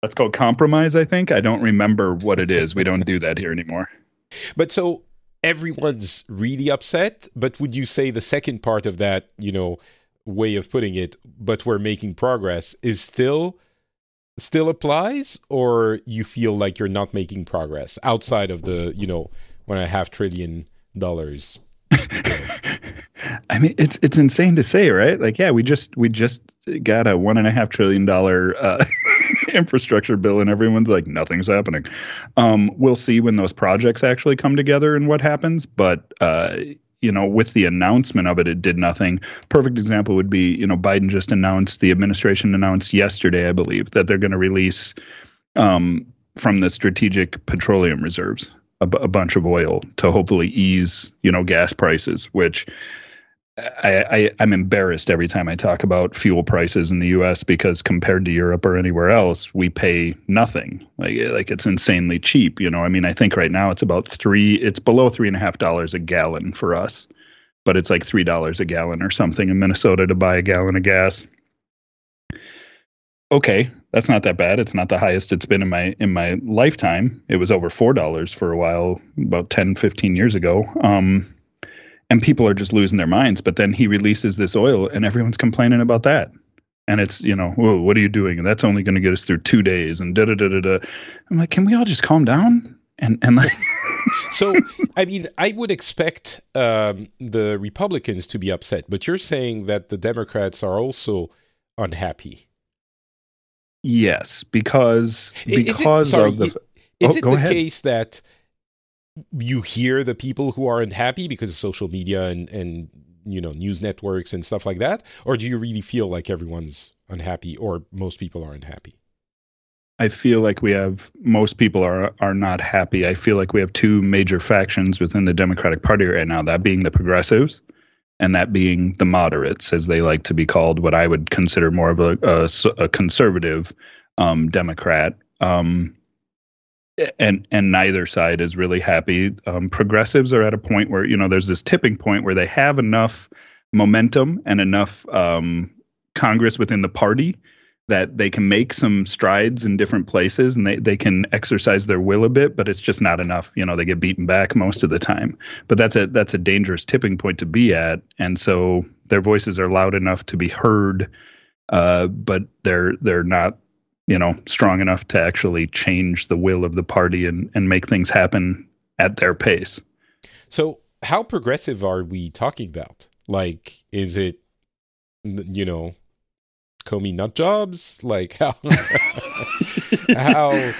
That's called compromise, I think. I don't remember what it is. We don't do that here anymore. But so everyone's really upset. But would you say the second part of that, you know, way of putting it, but we're making progress, is still still applies, or you feel like you're not making progress outside of the, you know, one and a half trillion dollars? I mean, it's it's insane to say, right? Like, yeah, we just we just got a one and a half trillion dollar uh, infrastructure bill, and everyone's like, nothing's happening. Um, we'll see when those projects actually come together and what happens. But uh, you know, with the announcement of it, it did nothing. Perfect example would be, you know, Biden just announced, the administration announced yesterday, I believe, that they're going to release um, from the strategic petroleum reserves a, b- a bunch of oil to hopefully ease, you know, gas prices, which I, I am embarrassed every time I talk about fuel prices in the U.S. because compared to Europe or anywhere else, we pay nothing. Like like it's insanely cheap. You know, I mean, I think right now it's about three. It's below three and a half dollars a gallon for us, but it's like three dollars a gallon or something in Minnesota to buy a gallon of gas. Okay, that's not that bad. It's not the highest it's been in my in my lifetime. It was over four dollars for a while, about 10, 15 years ago. Um, and people are just losing their minds. But then he releases this oil, and everyone's complaining about that. And it's you know, whoa, what are you doing? And that's only going to get us through two days. And da da da da da. I'm like, can we all just calm down? And and like. so I mean, I would expect um, the Republicans to be upset, but you're saying that the Democrats are also unhappy. Yes, because because it, sorry, of the. Is oh, it the ahead. case that you hear the people who are unhappy because of social media and and you know news networks and stuff like that or do you really feel like everyone's unhappy or most people are unhappy I feel like we have most people are are not happy. I feel like we have two major factions within the Democratic Party right now. That being the progressives, and that being the moderates, as they like to be called. What I would consider more of a, a, a conservative um, Democrat. Um, and and neither side is really happy. Um, progressives are at a point where you know there's this tipping point where they have enough momentum and enough um, Congress within the party that they can make some strides in different places and they, they can exercise their will a bit, but it's just not enough. You know, they get beaten back most of the time. But that's a that's a dangerous tipping point to be at. And so their voices are loud enough to be heard, uh, but they're they're not you know, strong enough to actually change the will of the party and, and make things happen at their pace. So, how progressive are we talking about? Like, is it, you know, Comey nut jobs? Like, how? how?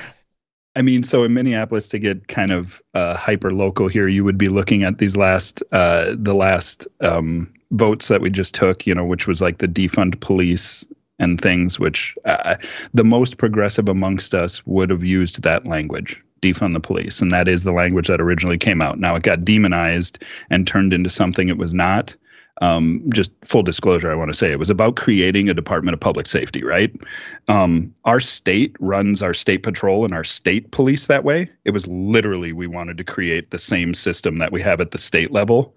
I mean, so in Minneapolis, to get kind of uh, hyper local here, you would be looking at these last, uh, the last um, votes that we just took, you know, which was like the defund police and things which uh, the most progressive amongst us would have used that language defund the police. And that is the language that originally came out. Now it got demonized and turned into something it was not. Um, just full disclosure i want to say it was about creating a department of public safety right? Um, our state runs our state patrol and our state police that way. It was literally we wanted to create the same system that we have at the state level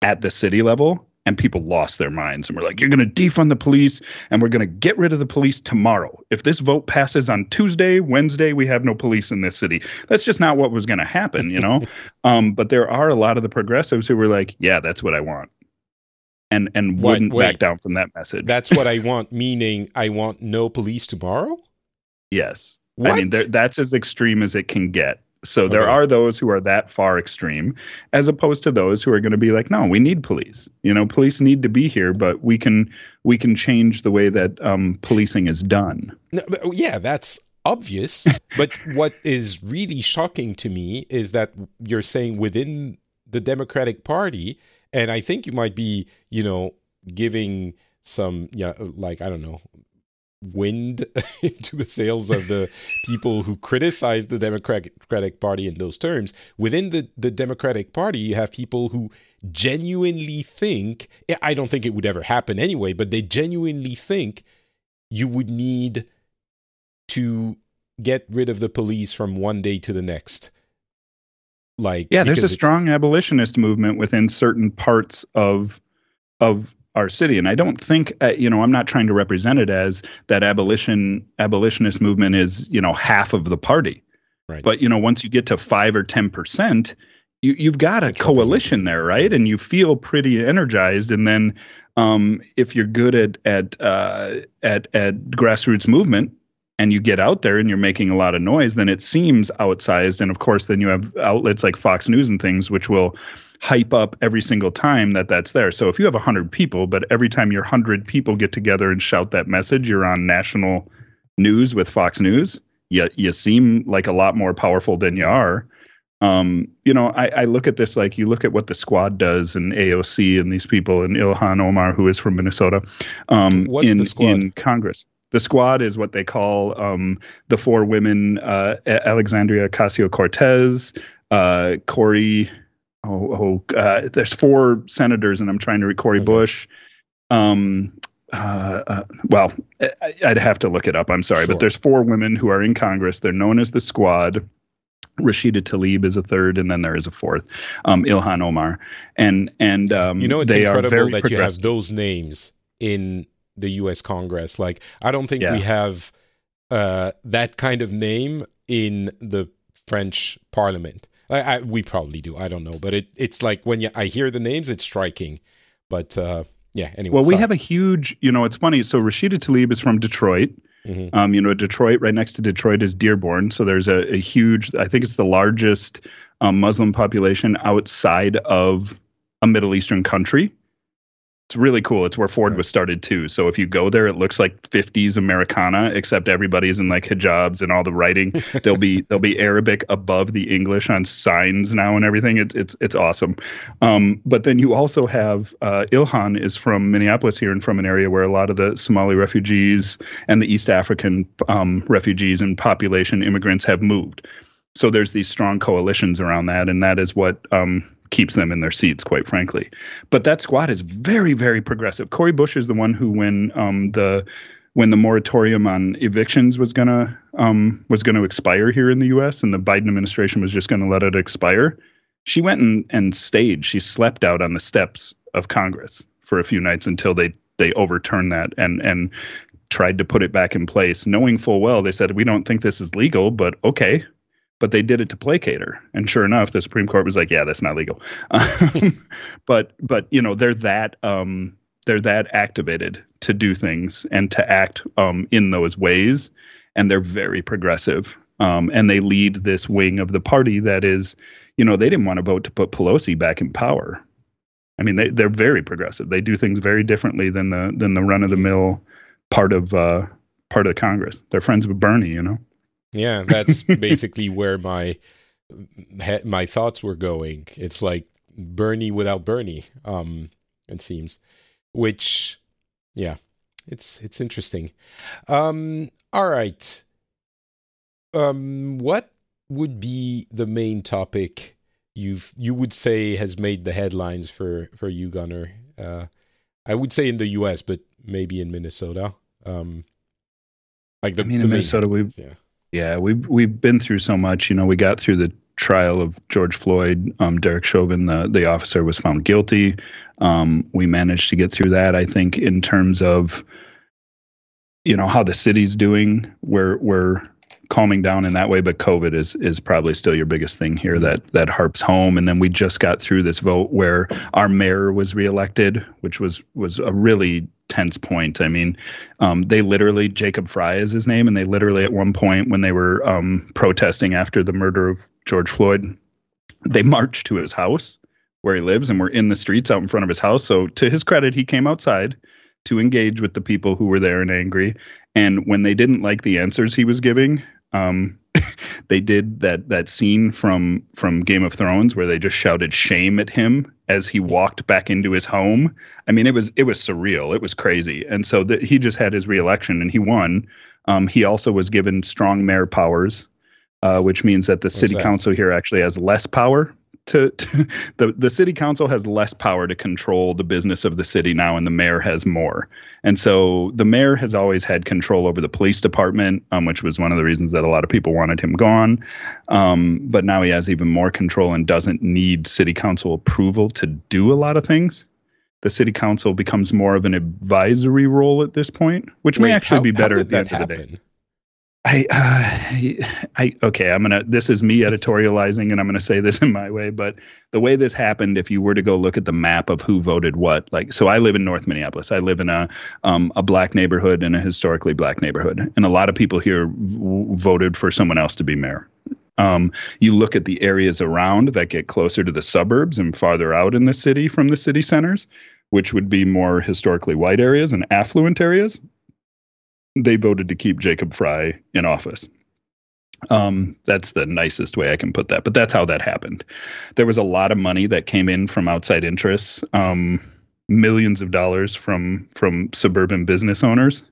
at the city level and people lost their minds and were like, "You're going to defund the police, and we're going to get rid of the police tomorrow. If this vote passes on Tuesday, Wednesday, we have no police in this city." That's just not what was going to happen, you know. um, but there are a lot of the progressives who were like, "Yeah, that's what I want," and and What? wouldn't Wait. back down from that message. That's what I want. Meaning, I want no police tomorrow. yes, What? I mean that's as extreme as it can get. So there Okay. are those who are that far extreme, as opposed to those who are going to be like, no, we need police. You know, police need to be here, but we can we can change the way that um, policing is done. No, but, yeah, that's obvious. but what is really shocking to me is that you're saying within the Democratic Party, and I think you might be, you know, giving some, yeah, like I don't know, wind into the sails of the people who criticize the Democratic Party in those terms. Within the, the Democratic Party, you have people who genuinely think, I don't think it would ever happen anyway, but they genuinely think you would need to get rid of the police from one day to the next. Like Yeah, there's a strong abolitionist movement within certain parts of of our city, and I don't think uh, you know I'm not trying to represent it as that abolition abolitionist movement is you know half of the party, Right. But you know once you get to five or ten percent, you you've got a coalition there, right? And you feel pretty energized, and then um, if you're good at at uh, at at grassroots movement, and you get out there and you're making a lot of noise, then it seems outsized. And of course, then you have outlets like Fox News and things, which will hype up every single time that that's there. So if you have 100 people, but every time your 100 people get together and shout that message, you're on national news with Fox News, you, you seem like a lot more powerful than you are. Um, you know, I, I look at this like you look at what the squad does and AOC and these people and Ilhan Omar, who is from Minnesota, um, What's in, the squad? in Congress. The squad is what they call um, the four women: uh, Alexandria Ocasio Cortez, uh, Cory. Oh, oh uh, there's four senators, and I'm trying to read Cory Okay. Bush. Um, uh, uh, well, I, I'd have to look it up. I'm sorry, Sure. but there's four women who are in Congress. They're known as the Squad. Rashida Tlaib is a third, and then there is a fourth, um, Ilhan Omar, and and um, you know, it's incredible that you have those names in the U.S. Congress. Like, I don't think Yeah. we have uh, that kind of name in the French Parliament. I, I, we probably do. I don't know, but it, it's like when you, I hear the names, it's striking. But uh, yeah, anyway. Well, we sorry. have a huge, you know, it's funny. So Rashida Tlaib is from Detroit. Mhm. Um, you know, Detroit, right next to Detroit is Dearborn. So there's a, a huge, I think it's the largest um, Muslim population outside of a Middle Eastern country. It's really cool. It's where Ford was started too. So if you go there, it looks like 50s Americana, except everybody's in like hijabs and all the writing. there'll be there'll be Arabic above the English on signs now and everything. It's it's it's awesome. Um, but then you also have uh, Ilhan is from Minneapolis here and from an area where a lot of the Somali refugees and the East African um, refugees and population immigrants have moved. So there's these strong coalitions around that, and that is what um, keeps them in their seats, quite frankly. But that squad is very, very progressive. Cory Bush is the one who, when um, the when the moratorium on evictions was gonna um, was gonna expire here in the U.S. and the Biden administration was just gonna let it expire, she went and, and stayed. She slept out on the steps of Congress for a few nights until they they overturned that and and tried to put it back in place, knowing full well they said we don't think this is legal, but okay. But they did it to placate her, and sure enough, the Supreme Court was like, "Yeah, that's not legal." Um, but but you know they're that um, they're that activated to do things and to act um, in those ways, and they're very progressive. Um, and they lead this wing of the party that is, you know, they didn't want to vote to put Pelosi back in power. I mean, they they're very progressive. They do things very differently than the than the run of the mill part of uh, part of Congress. They're friends with Bernie, you know. Yeah, that's basically where my my thoughts were going. It's like Bernie without Bernie. Um, it seems, which, yeah, it's it's interesting. Um, all right. Um, what would be the main topic you you would say has made the headlines for for you, Gunnar? Uh, I would say in the U.S., but maybe in Minnesota. Um, like the, I mean, the in Minnesota, we've yeah. Yeah, we've we've been through so much. You know, we got through the trial of George Floyd, um, Derek Chauvin, the the officer, was found guilty. Um, we managed to get through that. I think in terms of you know how the city's doing, we're we're calming down in that way. But COVID is is probably still your biggest thing here that that harps home. And then we just got through this vote where our mayor was reelected, which was was a really tense point. I mean, um, they literally Jacob Fry is his name, and they literally at one point when they were um, protesting after the murder of George Floyd, they marched to his house where he lives, and were in the streets out in front of his house. So to his credit, he came outside to engage with the people who were there and angry. And when they didn't like the answers he was giving, um, they did that that scene from from Game of Thrones where they just shouted shame at him as he walked back into his home. I mean, it was it was surreal. It was crazy. And so the, he just had his reelection and he won. Um, he also was given strong mayor powers, uh, which means that the What's city that? council here actually has less power to, to, the the city council has less power to control the business of the city now and the mayor has more. And so the mayor has always had control over the police department um, which was one of the reasons that a lot of people wanted him gone. Um, but now he has even more control and doesn't need city council approval to do a lot of things. The city council becomes more of an advisory role at this point which Wait, may actually how, be better at the end happen? of the day I, uh, I, okay, I'm gonna. This is me editorializing, and I'm gonna say this in my way. But the way this happened, if you were to go look at the map of who voted what, like, so I live in North Minneapolis. I live in a um, a black neighborhood and a historically black neighborhood, and a lot of people here v- voted for someone else to be mayor. Um, you look at the areas around that get closer to the suburbs and farther out in the city from the city centers, which would be more historically white areas and affluent areas they voted to keep Jacob Fry in office. Um, that's the nicest way I can put that, but that's how that happened. There was a lot of money that came in from outside interests, um, millions of dollars from from suburban business owners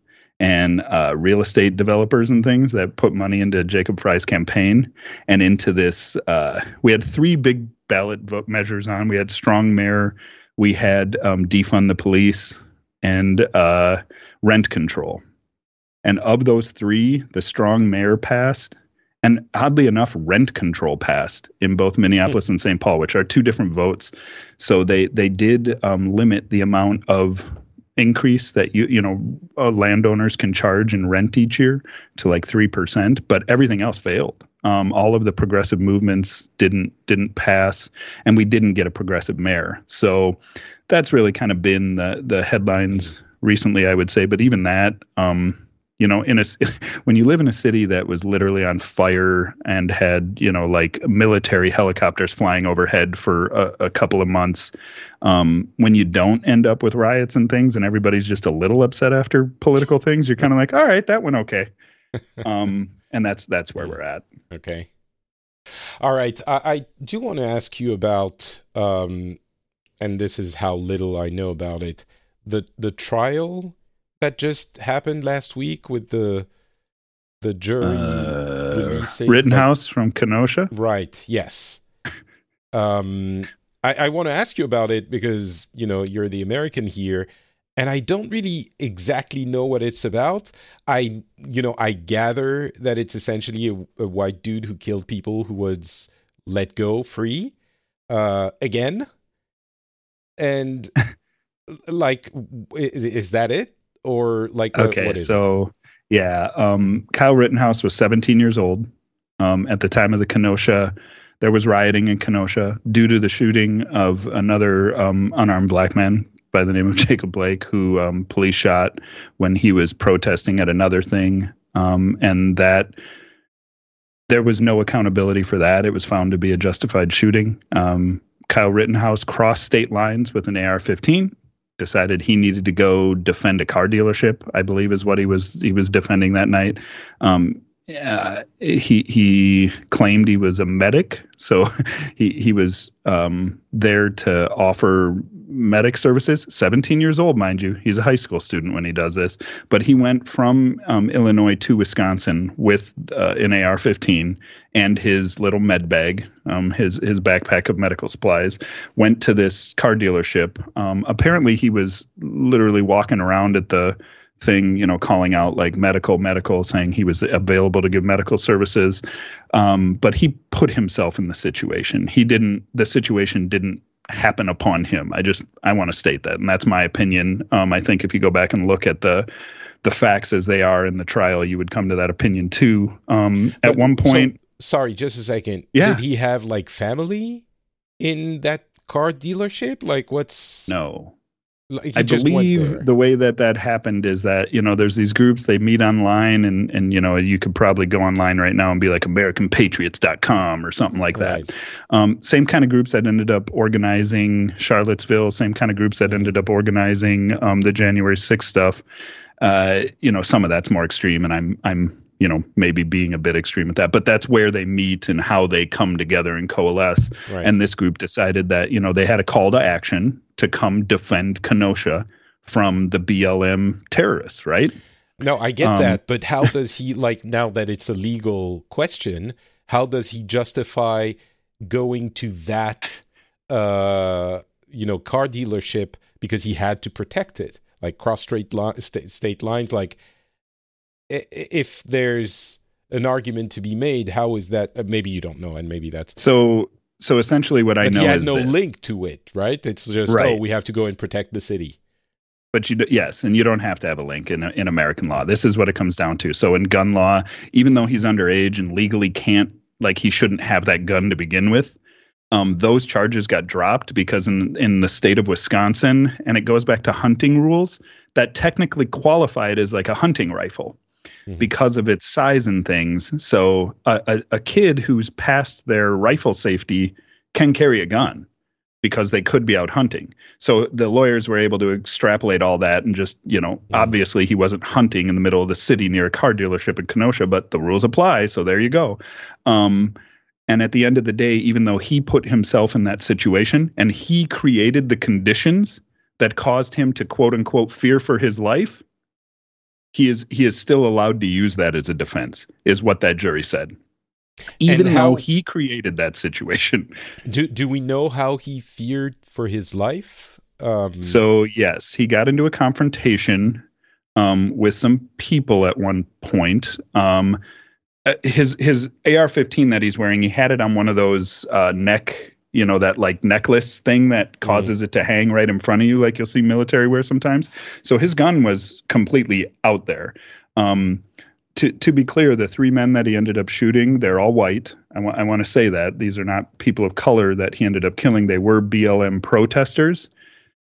and uh, real estate developers and things that put money into Jacob Fry's campaign and into this. Uh, we had three big ballot vote measures on. We had strong mayor, we had um, defund the police, and uh, rent control. And of those three, the strong mayor passed, and oddly enough, rent control passed in both Minneapolis and St. Paul, which are two different votes. So they they did um, limit the amount of increase that you you know uh, landowners can charge in rent each year to like three percent, but everything else failed. Um, all of the progressive movements didn't didn't pass, and we didn't get a progressive mayor. So that's really kind of been the the headlines recently, I would say. But even that, um, you know in a when you live in a city that was literally on fire and had you know like military helicopters flying overhead for a, a couple of months um, when you don't end up with riots and things and everybody's just a little upset after political things you're kind of like all right that went okay. Um, and that's that's where we're at. Okay. All right i, I do want to ask you about um, and this is how little i know about it the the trial that just happened last week with the the jury uh, releasing Rittenhouse like, from Kenosha? Right. Yes. um, I, I want to ask you about it because you know you're the American here, and I don't really exactly know what it's about. I you know I gather that it's essentially a, a white dude who killed people who was let go free uh, again, and like is, is that it? Or like what, okay, so it? yeah, um, Kyle Rittenhouse was 17 years old um, at the time of the Kenosha. There was rioting in Kenosha due to the shooting of another um, unarmed black man by the name of Jacob Blake, who um, police shot when he was protesting at another thing, um, and that there was no accountability for that. It was found to be a justified shooting. Um, Kyle Rittenhouse crossed state lines with an AR-15 decided he needed to go defend a car dealership. I believe is what he was he was defending that night. Um, uh, he he claimed he was a medic, so he he was um, there to offer medic services. 17 years old, mind you. He's a high school student when he does this, but he went from um, Illinois to Wisconsin with uh, an AR-15 and his little med bag, um, his his backpack of medical supplies. Went to this car dealership. Um, apparently, he was literally walking around at the thing, you know, calling out like medical, medical, saying he was available to give medical services. Um, but he put himself in the situation. He didn't, the situation didn't happen upon him. I just, I want to state that. And that's my opinion. Um, I think if you go back and look at the, the facts as they are in the trial, you would come to that opinion too. Um, at one point, so, sorry, just a second. Yeah. Did he have like family in that car dealership? Like, what's no? Like, I believe the way that that happened is that you know there's these groups they meet online and and you know you could probably go online right now and be like AmericanPatriots.com or something like that. Um, same kind of groups that ended up organizing Charlottesville. Same kind of groups that ended up organizing um, the January 6th stuff. Uh, you know, some of that's more extreme, and I'm I'm you know maybe being a bit extreme at that but that's where they meet and how they come together and coalesce. Right. and this group decided that you know they had a call to action to come defend kenosha from the blm terrorists right? No i get um, that but how does he like now that it's a legal question how does he justify going to that uh you know car dealership because he had to protect it? Like cross straight li- st- state lines like if there's an argument to be made, how is that? Uh, maybe you don't know, and maybe that's so. So essentially, what I know he had no this. link to it, right? It's just right. oh, we have to go and protect the city. But you yes, and you don't have to have a link in in American law. This is what it comes down to. So in gun law, even though he's underage and legally can't, like he shouldn't have that gun to begin with, um, those charges got dropped because in in the state of Wisconsin, and it goes back to hunting rules that technically qualified as like a hunting rifle mm-hmm. because of its size and things. So a, a, a kid who's past their rifle safety can carry a gun because they could be out hunting. So the lawyers were able to extrapolate all that and just, you know, obviously he wasn't hunting in the middle of the city near a car dealership in Kenosha, but the rules apply. So there you go. Um, and at the end of the day, even though he put himself in that situation and he created the conditions that caused him to quote unquote fear for his life, he is he is still allowed to use that as a defense is what that jury said. Even how, though he created that situation. Do do we know how he feared for his life? Um, so yes he got into a confrontation um, with some people at one point. Um, uh, his his AR-15 that he's wearing he had it on one of those uh, neck you know that like necklace thing that mm-hmm. causes mm. it to hang right in front of you like you'll see military wear sometimes. So his gun was completely out there. Um, to to be clear the three men that he ended up shooting they're all white. I, wa- I want to say that. These are not people of color that he ended up killing. They were blm protesters.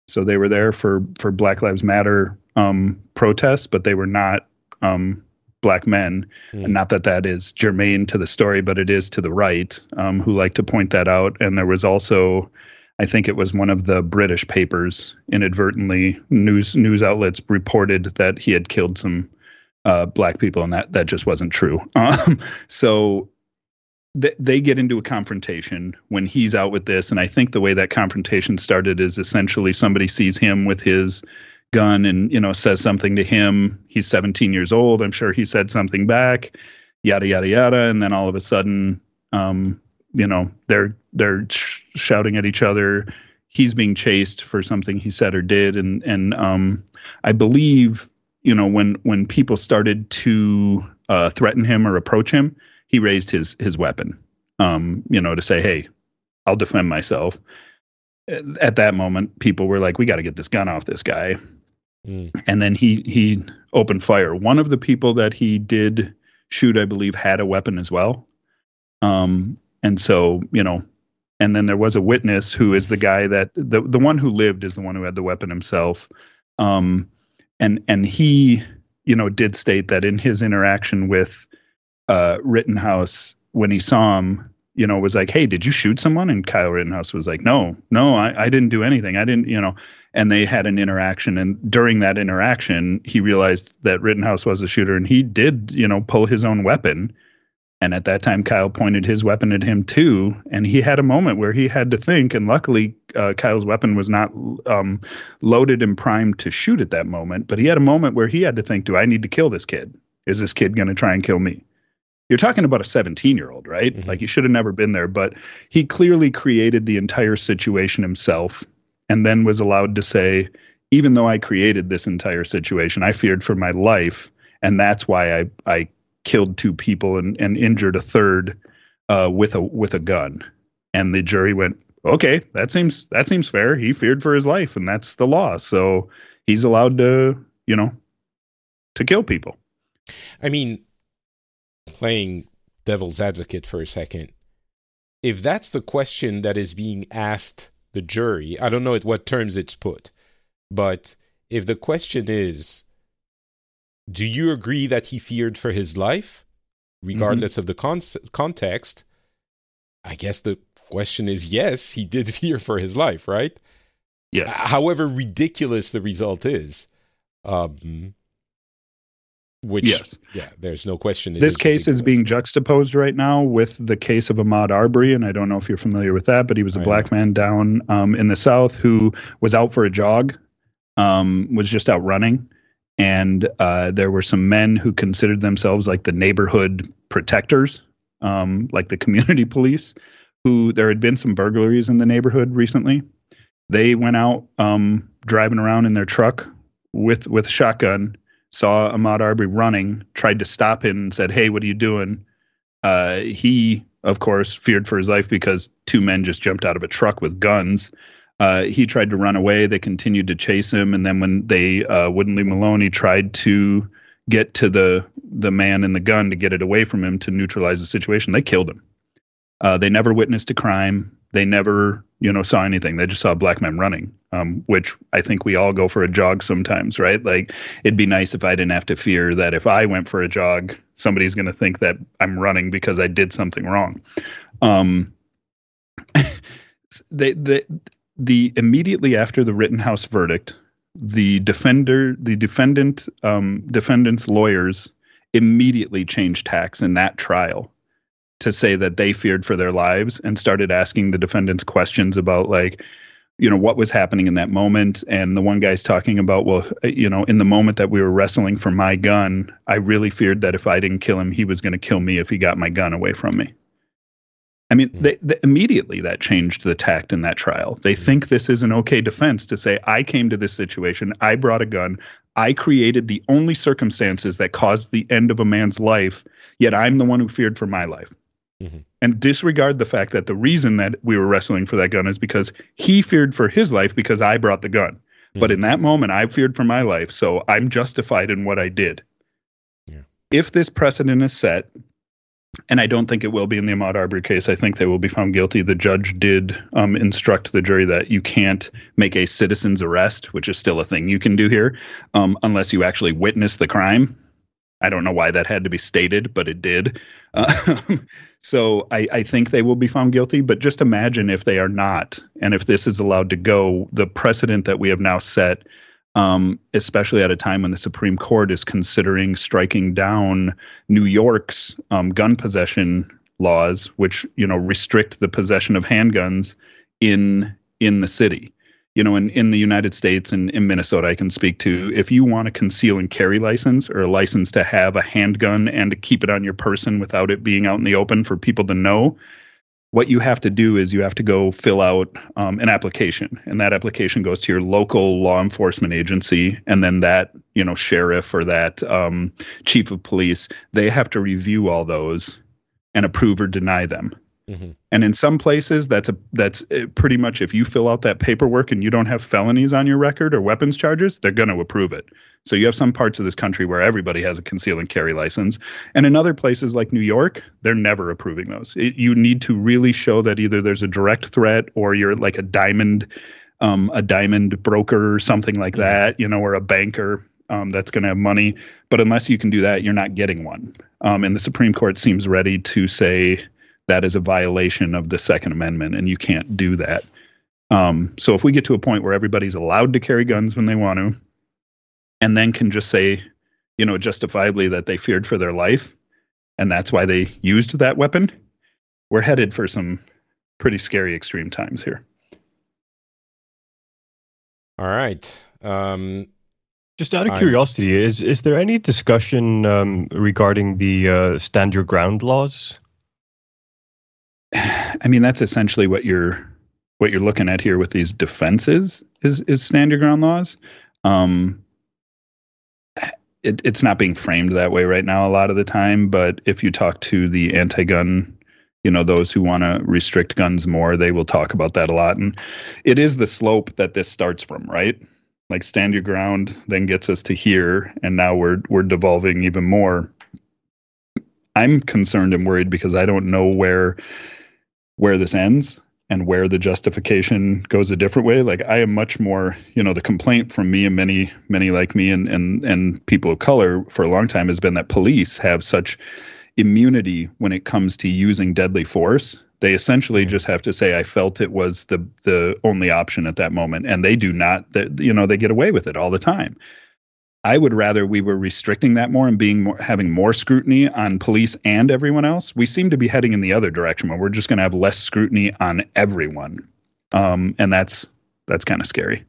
So they were there for for black lives matter um, protests but they were not um, black men. Mm. And not that that is germane to the story, but it is to the right, um, who like to point that out. And there was also, I think it was one of the British papers inadvertently news news outlets reported that he had killed some uh, black people, and that that just wasn't true. Um, so th- they get into a confrontation when he's out with this, and I think the way that confrontation started is essentially somebody sees him with his gun and you know says something to him. He's 17 years old. I'm sure he said something back yada yada yada. And then all of a sudden um you know they're they're sh- shouting at each other. He's being chased for something he said or did. And and um i believe you know when when people started to uh, threaten him or approach him he raised his his weapon um you know to say hey i'll defend myself. At that moment people were like we got to get this gun off this guy Mm. And then he he opened fire. One of the people that he did shoot, I believe, had a weapon as well. Um, and so you know, and then there was a witness who is the guy that the the one who lived is the one who had the weapon himself. Um, and and he you know did state that in his interaction with uh, Rittenhouse when he saw him you know, was like, "Hey, did you shoot someone?" And Kyle Rittenhouse was like, "No, no, I, I didn't do anything. I didn't, you know." And they had an interaction, and during that interaction, he realized that Rittenhouse was a shooter, and he did, you know, pull his own weapon. And at that time, Kyle pointed his weapon at him too, and he had a moment where he had to think. And luckily, uh, Kyle's weapon was not um, loaded and primed to shoot at that moment, but he had a moment where he had to think: Do I need to kill this kid? Is this kid going to try and kill me? you're talking about a 17 year old, right? Mm-hmm. Like he should have never been there, but he clearly created the entire situation himself and then was allowed to say, even though I created this entire situation, I feared for my life, and that's why I I killed two people and, and injured a third uh, with a with a gun. And the jury went, okay, that seems that seems fair. He feared for his life, and that's the law. So he's allowed to, you know, to kill people. I mean, playing devil's advocate for a second, if that's the question that is being asked the jury, I don't know at what terms it's put, but if the question is, do you agree that he feared for his life, regardless mm-hmm. of the con- context? I guess the question is yes, he did fear for his life, right? Yes. However ridiculous the result is, um, which yes, yeah, there's no question. This is case ridiculous. is being juxtaposed right now with the case of Ahmaud Arbery, and I don't know if you're familiar with that, but he was a I black know. man down um, in the South who was out for a jog, um, was just out running, and uh, there were some men who considered themselves like the neighborhood protectors, um, like the community police. Who there had been some burglaries in the neighborhood recently. They went out um, driving around in their truck with with shotgun, saw Ahmaud Arbery running, tried to stop him, and said, "Hey, what are you doing?" Uh, he, of course, feared for his life because two men just jumped out of a truck with guns uh, he tried to run away. They continued to chase him, and then when they uh, wouldn't leave him alone, he tried to get to the the man in the gun to get it away from him to neutralize the situation. They killed him. Uh, they never witnessed a crime. They never, you know, saw anything. They just saw a black man running, um, which I think we all go for a jog sometimes, right? Like it'd be nice if I didn't have to fear that if I went for a jog, somebody's going to think that I'm running because I did something wrong. Um, they, they the immediately after the Rittenhouse verdict, the defender, the defendant, um, defendant's lawyers immediately changed tacks in that trial to say that they feared for their lives and started asking the defendants questions about like you know what was happening in that moment and the one guy's talking about well you know in the moment that we were wrestling for my gun i really feared that if i didn't kill him he was going to kill me if he got my gun away from me I mean, mm. they, they, immediately that changed the tact in that trial. They mm. think this is an okay defense to say, I came to this situation, I brought a gun, I created the only circumstances that caused the end of a man's life, yet I'm the one who feared for my life. Mm-hmm. And disregard the fact that the reason that we were wrestling for that gun is because he feared for his life because I brought the gun. Mm-hmm. But in that moment, I feared for my life, so I'm justified in what I did. Yeah. If this precedent is set, and I don't think it will be in the Ahmaud Arbery case. I think they will be found guilty. The judge did um, instruct the jury that you can't make a citizen's arrest, which is still a thing you can do here, um, unless you actually witness the crime. I don't know why that had to be stated, but it did. Uh, so I, I, think they will be found guilty. But just imagine if they are not, and if this is allowed to go, the precedent that we have now set um, especially at a time when the Supreme Court is considering striking down New York's um, gun possession laws, which you know restrict the possession of handguns in in the city. You know, in, in the United States and in Minnesota, I can speak to if you want a conceal and carry license or a license to have a handgun and to keep it on your person without it being out in the open for people to know, what you have to do is you have to go fill out um, an application. And that application goes to your local law enforcement agency. And then that you know sheriff or that um, chief of police they have to review all those and approve or deny them Mm-hmm. And in some places, that's a that's pretty much if you fill out that paperwork and you don't have felonies on your record or weapons charges, they're going to approve it. So you have some parts of this country where everybody has a conceal and carry license, and in other places like New York, they're never approving those. It, you need to really show that either there's a direct threat or you're like a diamond, um, a diamond broker or something like mm-hmm. that, you know, or a banker. Um, that's going to have money. But unless you can do that, you're not getting one. Um, and the Supreme Court seems ready to say that is a violation of the Second Amendment, and you can't do that. Um, so if we get to a point where everybody's allowed to carry guns when they want to, and then can just say, you know, justifiably that they feared for their life, and that's why they used that weapon, we're headed for some pretty scary extreme times here. All right. Um, just out of curiosity, is is there any discussion um, regarding the uh, stand your ground laws? I mean, that's essentially what you're what you're looking at here with these defenses is is stand your ground laws. Um, it, it's not being framed that way right now a lot of the time. But if you talk to the anti-gun, you know, those who want to restrict guns more, they will talk about that a lot. And it is the slope that this starts from, right? Like stand your ground, then gets us to here, and now we're we're devolving even more. I'm concerned and worried because I don't know where where this ends and where the justification goes a different way. Like i am much more you know the complaint from me and many many like me and and and people of color for a long time has been that police have such immunity when it comes to using deadly force. They essentially just have to say i felt it was the the only option at that moment. And they do not that you know they get away with it all the time I would rather we were restricting that more and being more, having more scrutiny on police and everyone else. We seem to be heading in the other direction where we're just going to have less scrutiny on everyone, um, and that's that's kind of scary.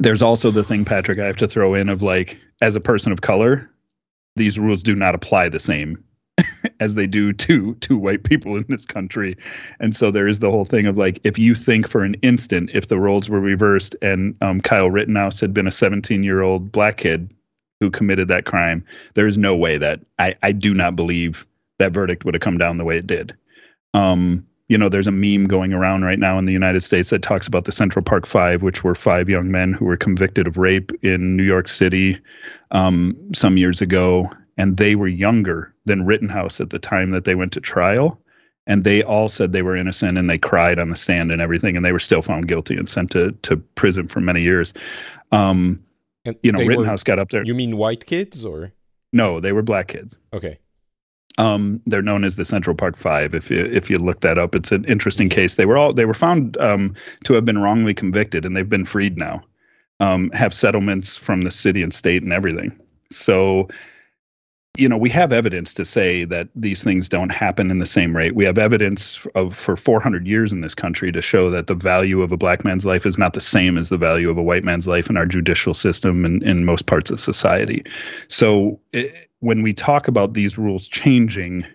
There's also the thing, Patrick, I have to throw in of like, as a person of color, these rules do not apply the same as they do to to white people in this country. And so there is the whole thing of like, if you think for an instant, if the roles were reversed and um, Kyle Rittenhouse had been a 17 year old black kid who committed that crime, there is no way that I, I do not believe that verdict would have come down the way it did. Um, you know, there's a meme going around right now in the United States that talks about the Central Park Five, which were five young men who were convicted of rape in New York City um, some years ago and they were younger than Rittenhouse at the time that they went to trial. And they all said they were innocent and they cried on the stand and everything, and they were still found guilty and sent to, to prison for many years. Um, and you know, Rittenhouse were, got up there. You mean white kids or? No, they were black kids. Okay. Um, they're known as the Central Park Five. If you if you look that up, it's an interesting case. They were all they were found um, to have been wrongly convicted, and they've been freed now. Um, have settlements from the city and state and everything. So you know, we have evidence to say that these things don't happen in the same rate. We have evidence of for 400 years in this country to show that the value of a black man's life is not the same as the value of a white man's life in our judicial system and in most parts of society. So it, when we talk about these rules changing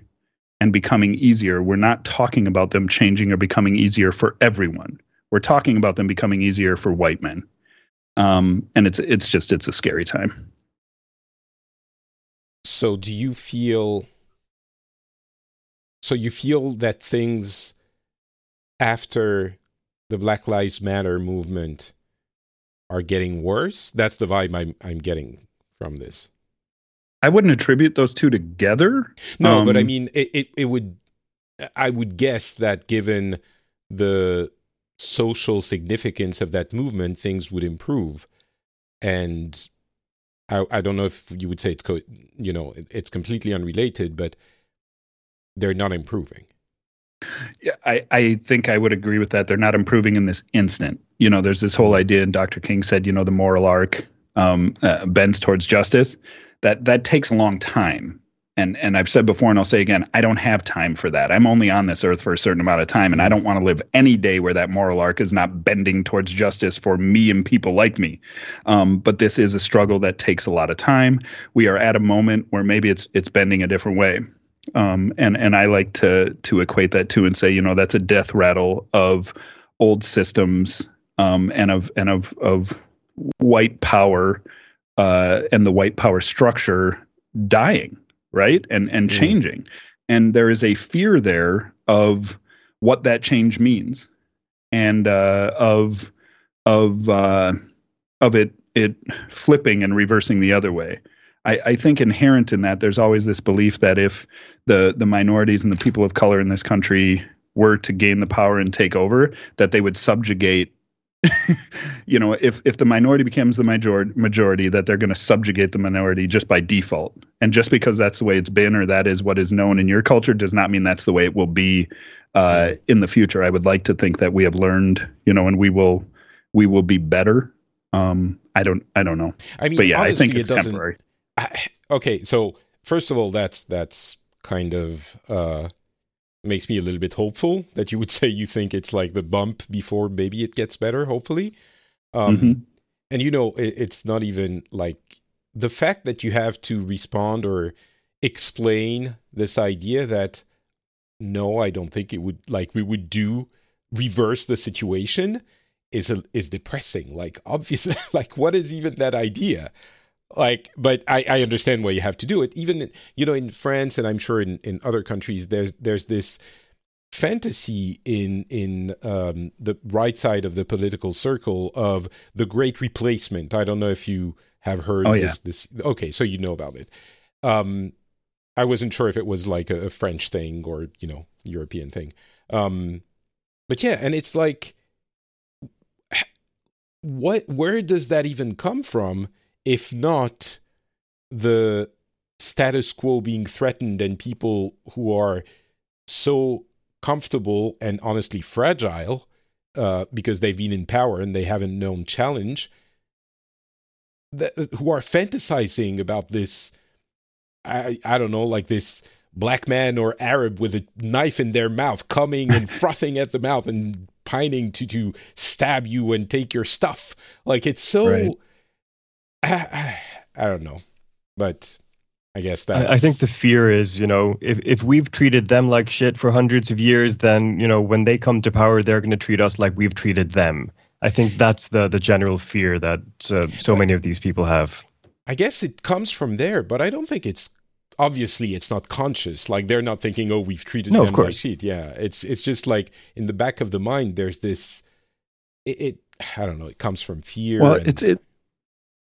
and becoming easier, we're not talking about them changing or becoming easier for everyone. We're talking about them becoming easier for white men. Um, and it's it's just it's a scary time. So do you feel so you feel that things after the Black Lives Matter movement are getting worse? That's the vibe I'm I'm getting from this. I wouldn't attribute those two together. No, um, but I um, mean it, it it would I would guess that given the social significance of that movement, things would improve. And I, I don't know if you would say it's co- you know it's completely unrelated, but they're not improving. Yeah, I, I think I would agree with that. They're not improving in this instant. You know, there's this whole idea, and Dr. King said, you know, the moral arc um, uh, bends towards justice. That that takes a long time and and I've said before and I'll say again, I don't have time for that. I'm only on this earth for a certain amount of time and I don't want to live any day where that moral arc is not bending towards justice for me and people like me. Um, but this is a struggle that takes a lot of time. We are at a moment where maybe it's it's bending a different way. Um, and and I like to to equate that to and say, you know, that's a death rattle of old systems um, and of and of of white power uh, and the white power structure dying right? And and mm. changing. And there is a fear there of what that change means and uh, of of uh, of it it flipping and reversing the other way. I, I think inherent in that there's always this belief that if the the minorities and the people of color in this country were to gain the power and take over that they would subjugate you know, if if the minority becomes the majority, majority that they're going to subjugate the minority just by default, and just because that's the way it's been or that is what is known in your culture does not mean that's the way it will be uh, in the future. I would like to think that we have learned, you know, and we will we will be better. Um, I don't I don't know. I mean, but yeah, I think it's it temporary. I, okay, so first of all, that's that's kind of uh, makes me a little bit hopeful that you would say you think it's like the bump before maybe it gets better hopefully um, mm-hmm. and you know it, it's not even like the fact that you have to respond or explain this idea that no i don't think it would like we would do reverse the situation is a, is depressing. Like obviously, like what is even that idea? Like, but I, I understand why you have to do it. Even you know in France and I'm sure in, in other countries, there's there's this fantasy in in um, the right side of the political circle of the great replacement. I don't know if you have heard Oh, this. This okay, so you know about it. Um, I wasn't sure if it was like a, a French thing or you know European thing. Um, but yeah, and it's like, what? Where does that even come from? If not the status quo being threatened and people who are so comfortable and honestly fragile uh, because they've been in power and they haven't known challenge, that, who are fantasizing about this. I I don't know, like this black man or Arab with a knife in their mouth, coming and frothing at the mouth and pining to to stab you and take your stuff. Like it's so. Right. I, I, I don't know, but I guess that's. I, I think the fear is, you know, if, if we've treated them like shit for hundreds of years, then, you know, when they come to power, they're going to treat us like we've treated them. I think that's the, the general fear that uh, so many of these people have. I guess it comes from there, but I don't think it's obviously it's not conscious. Like they're not thinking, "Oh, we've treated No, them like shit." Yeah, it's it's just like in the back of the mind. There's this. It, it I don't know. It comes from fear. Well, and- it's it.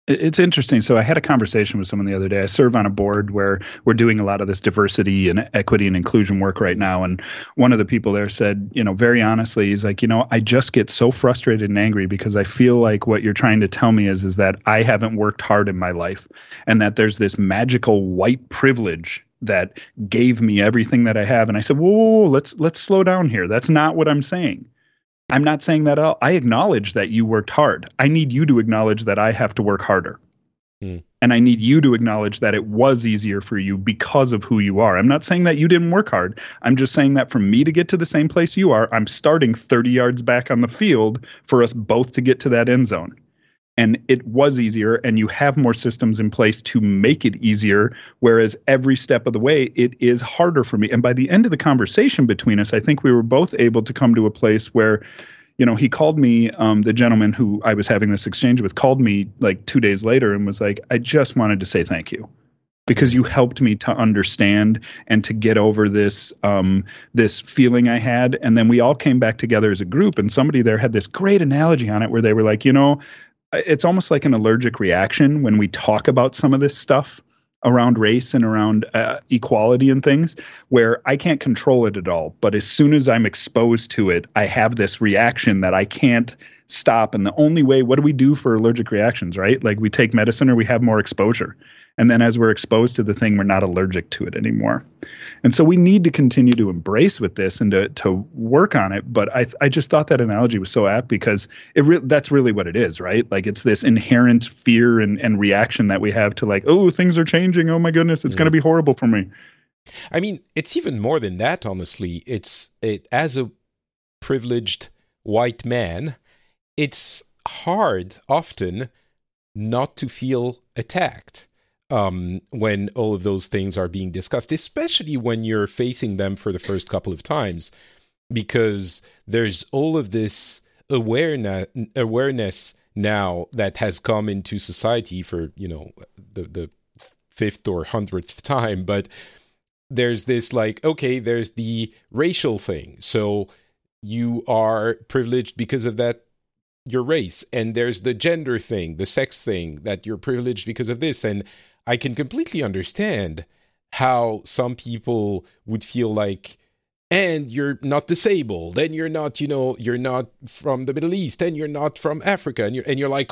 It's interesting. So I had a conversation with someone the other day. I serve on a board where we're doing a lot of this diversity and equity and inclusion work right now. And one of the people there said, you know, very honestly, he's like, you know, I just get so frustrated and angry because I feel like what you're trying to tell me is is that I haven't worked hard in my life and that there's this magical white privilege that gave me everything that I have. And I said, whoa, whoa, whoa let's let's slow down here. That's not what I'm saying. I'm not saying that at all. I acknowledge that you worked hard. I need you to acknowledge that I have to work harder. Hmm. And I need you to acknowledge that it was easier for you because of who you are. I'm not saying that you didn't work hard. I'm just saying that for me to get to the same place you are, I'm starting 30 yards back on the field for us both to get to that end zone. And it was easier, and you have more systems in place to make it easier. Whereas every step of the way, it is harder for me. And by the end of the conversation between us, I think we were both able to come to a place where you know, he called me, um, the gentleman who I was having this exchange with called me like two days later and was like, I just wanted to say thank you because you helped me to understand and to get over this um, this feeling I had. And then we all came back together as a group, and somebody there had this great analogy on it where they were like, you know, it's almost like an allergic reaction when we talk about some of this stuff around race and around uh, equality and things where I can't control it at all. But as soon as I'm exposed to it, I have this reaction that I can't stop. And the only way, what do we do for allergic reactions, right? Like we take medicine or we have more exposure. And then as we're exposed to the thing, we're not allergic to it anymore. And so we need to continue to embrace with this and to, to work on it. But I, I just thought that analogy was so apt because it re- that's really what it is, right? Like it's this inherent fear and, and reaction that we have to like, oh, things are changing. Oh my goodness, it's Yeah. going to be horrible for me. I mean, it's even more than that. Honestly, it's it as a privileged white man, it's hard often not to feel attacked um, when all of those things are being discussed, especially when you're facing them for the first couple of times, because there's all of this awareness awareness now that has come into society for you know the the fifth or hundredth time, but there's this like okay there's the racial thing. So you are privileged because of that your race and there's the gender thing the sex thing that you're privileged because of this and i can completely understand how some people would feel like and you're not disabled and you're not you know you're not from the middle east and you're not from africa and you're and you're like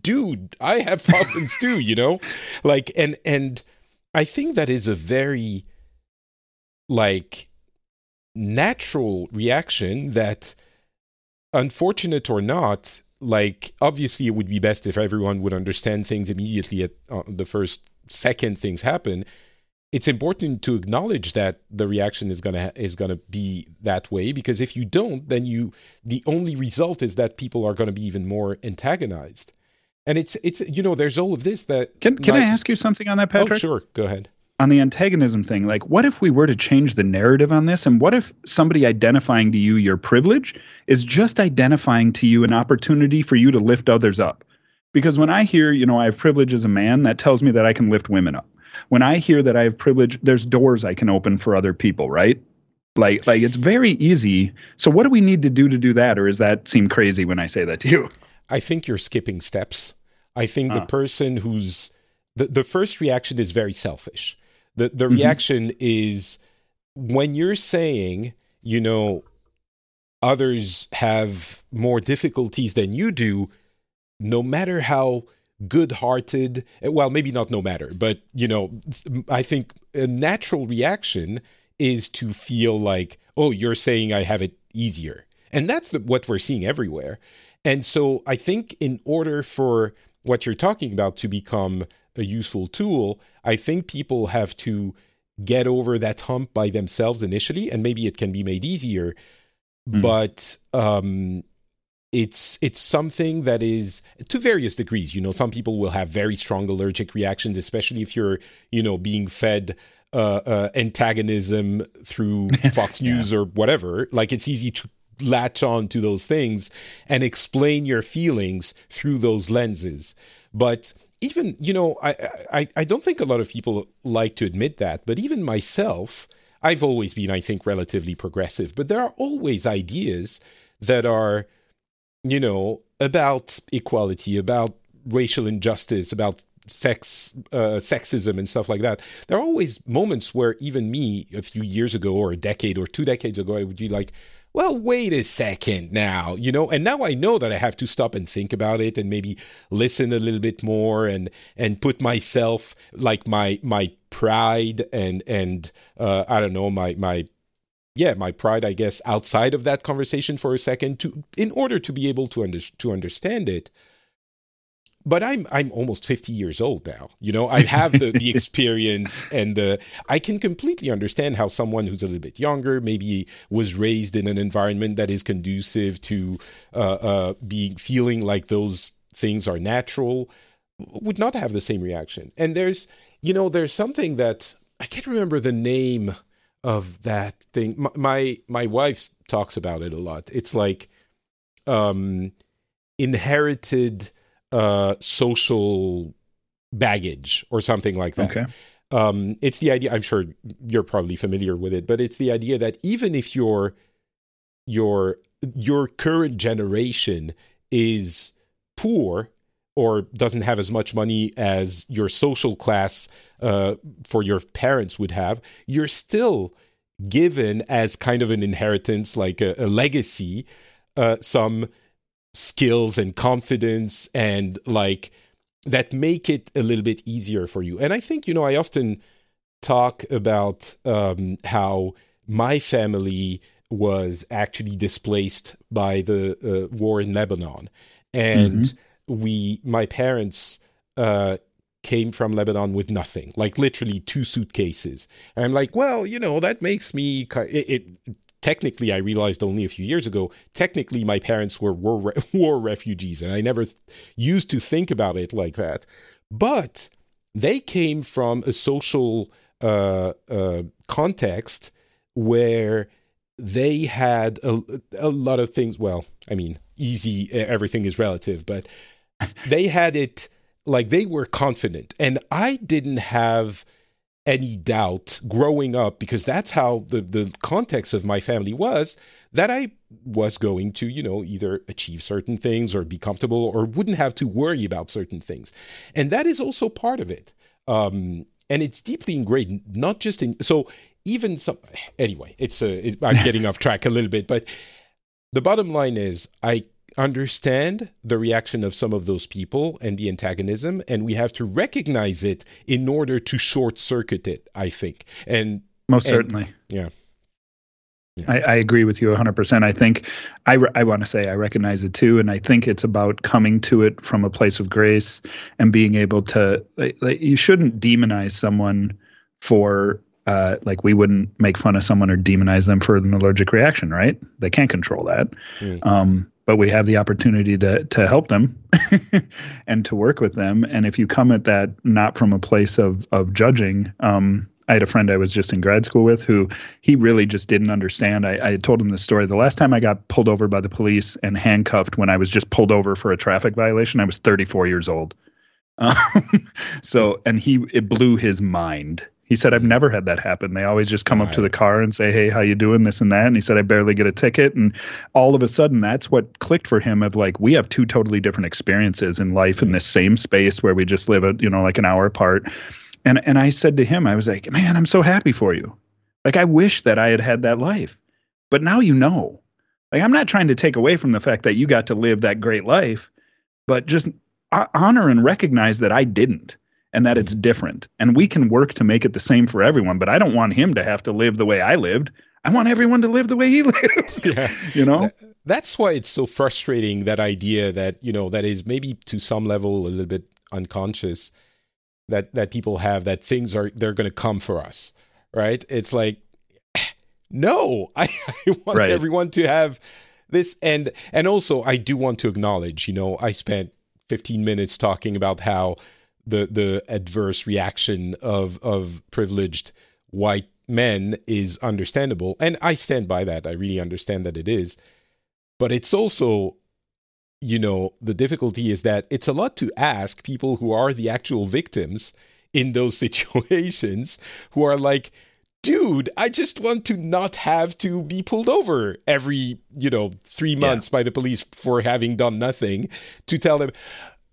dude i have problems too you know? Like and and I think that is a very like natural reaction that unfortunate or not like obviously it would be best if everyone would understand things immediately at uh, the first second things happen. It's important to acknowledge that the reaction is going to is going to be that way because if you don't then you the only result is that people are going to be even more antagonized. And it's it's you know there's all of this that Can can I ask you something on that, Patrick? oh sure. Go ahead on the antagonism thing, like what if we were to change the narrative on this? And what if somebody identifying to you your privilege is just identifying to you an opportunity for you to lift others up? Because when I hear, you know, I have privilege as a man, that tells me that I can lift women up. When I hear that I have privilege, there's doors I can open for other people, right? Like like it's very easy. So what do we need to do to do that or does that seem crazy when I say that to you? I think you're skipping steps. I think the ah. person who's the, the first reaction is very selfish. The the mm-hmm. reaction is when you're saying, you know, others have more difficulties than you do, no matter how good-hearted, well, maybe not no matter, but you know, I think a natural reaction is to feel like, oh, you're saying I have it easier. And that's the, what we're seeing everywhere. And so I think in order for what you're talking about to become a useful tool, I think people have to get over that hump by themselves initially, and maybe it can be made easier. Mm. But um, it's it's something that is to various degrees. You know, some people will have very strong allergic reactions, especially if you're you know being fed uh, uh, antagonism through Fox News yeah. or whatever. Like it's easy to latch on to those things and explain your feelings through those lenses. But even, you know, I, I, I don't think a lot of people like to admit that, but even myself, I've always been, I think, relatively progressive, but there are always ideas that are, you know, about equality, about racial injustice, about sex uh, sexism and stuff like that. There are always moments where even me a few years ago or a decade or two decades ago i would be like well, wait a second now, you know, and now I know that I have to stop and think about it and maybe listen a little bit more and and put myself like my my pride and and uh, I don't know my my yeah my pride I guess outside of that conversation for a second to in order to be able to under, to understand it but I'm I'm almost 50 years old now. You know, I have the, the experience and the I can completely understand how someone who's a little bit younger, maybe was raised in an environment that is conducive to uh, uh, being feeling like those things are natural, would not have the same reaction. And there's, you know, there's something that I can't remember the name of that thing. My my, my wife talks about it a lot. It's like um, inherited uh, social baggage or something like that. Okay. Um, it's the idea. I'm sure you're probably familiar with it, but it's the idea that even if your your your current generation is poor or doesn't have as much money as your social class uh, for your parents would have, you're still given as kind of an inheritance, like a, a legacy, uh, some skills and confidence and like that make it a little bit easier for you. And I think, you know, I often talk about um, how my family was actually displaced by the uh, war in Lebanon. And mm-hmm. we, my parents, uh, came from Lebanon with nothing, like literally two suitcases. And I'm like, well, you know, that makes me, it, it technically, I realized only a few years ago, technically my parents were war, war refugees, and I never th- used to think about it like that. But they came from a social uh, uh, context where they had a, a lot of things. Well, I mean, easy, everything is relative, but they had it like they were confident. And I didn't have any doubt growing up because that's how the the context of my family was that I was going to you know either achieve certain things or be comfortable or wouldn't have to worry about certain things. And that is also part of it. Um, and it's deeply ingrained not just in so even some anyway it's a it, i'm getting off track a little bit but the bottom line is i understand the reaction of some of those people and the antagonism and we have to recognize it in order to short circuit it i think and most and, certainly yeah, yeah. I, I, agree with you 100% i think i, re- I want to say i recognize it too and i think it's about coming to it from a place of grace and being able to like, like you shouldn't demonize someone for uh, like we wouldn't make fun of someone or demonize them for an allergic reaction, right? They can't control that. Mm. Um, but we have the opportunity to to help them and to work with them. And if you come at that not from a place of of judging, um, I had a friend I was just in grad school with who he really just didn't understand. I, I told him the story. The last time I got pulled over by the police and handcuffed when I was just pulled over for a traffic violation, I was 34 years old. Um, so, and he, it blew his mind. He said, I've never had that happen. They always just come up to the car and say, Hey, how you doing? This and that. And he said, I barely get a ticket. And all of a sudden that's what clicked for him of like, we have two totally different experiences in life in this same space where we just live, a, you know, like an hour apart and and I said to him, I was like, man, I'm so happy for you. Like I wish that I had had that life. But now you know. Like I'm not trying to take away from the fact that you got to live that great life, but just honor and recognize that I didn't and that it's different. And we can work to make it the same for everyone, but I don't want him to have to live the way I lived. I want everyone to live the way he lived. Yeah. you know? That's why it's so frustrating that idea that, you know, that is maybe to some level a little bit unconscious that that people have that things are they're going to come for us right it's like no i, I want right. everyone to have this and and also i do want to acknowledge you know i spent 15 minutes talking about how the the adverse reaction of of privileged white men is understandable. And i stand by that. I really understand that it is. But it's also you know, the difficulty is that it's a lot to ask people who are the actual victims in those situations who are like, dude, I just want to not have to be pulled over every, you know, three months yeah. by the police for having done nothing to tell them,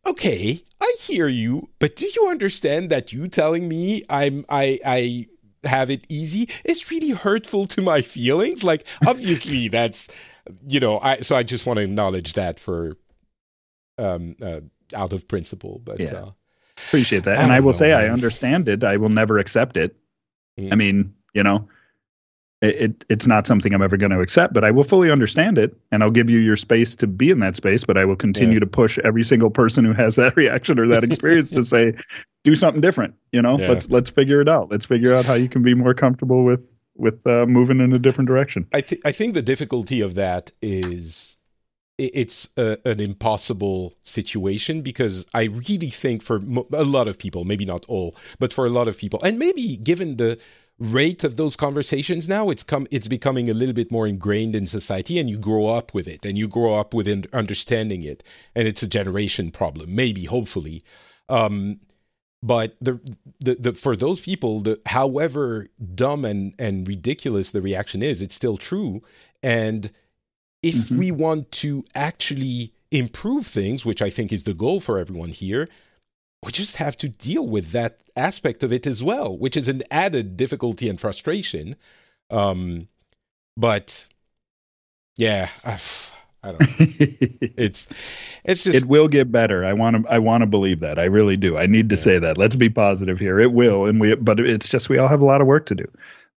okay, I hear you, but do you understand that you telling me I'm, I, I, have it easy is really hurtful to my feelings like obviously that's you know i so i just want to acknowledge that for um, uh, out of principle. But yeah. uh, appreciate that, I and I will know, say man. I understand it. I will never accept it. Mm. I mean, you know, it, it, it's not something I'm ever going to accept, but I will fully understand it, and I'll give you your space to be in that space. But I will continue yeah. to push every single person who has that reaction or that experience to say, do something different. You know, yeah. let's let's figure it out. Let's figure out how you can be more comfortable with with uh, moving in a different direction. I think I think the difficulty of that is it's a, an impossible situation because I really think for a lot of people, maybe not all, but for a lot of people, and maybe given the rate of those conversations now, it's come it's becoming a little bit more ingrained in society, and you grow up with it, and you grow up with understanding it, and it's a generation problem, maybe, hopefully. Um, but the, the the for those people, the however dumb and and ridiculous the reaction is, it's still true, and if mm-hmm. we want to actually improve things, which I think is the goal for everyone here, we just have to deal with that aspect of it as well, which is an added difficulty and frustration. Um, but yeah, I've, I do not know. it's it's just it will get better. I want to I want to believe that. I really do. I need to yeah. say that. Let's be positive here. It will, and we but it's just we all have a lot of work to do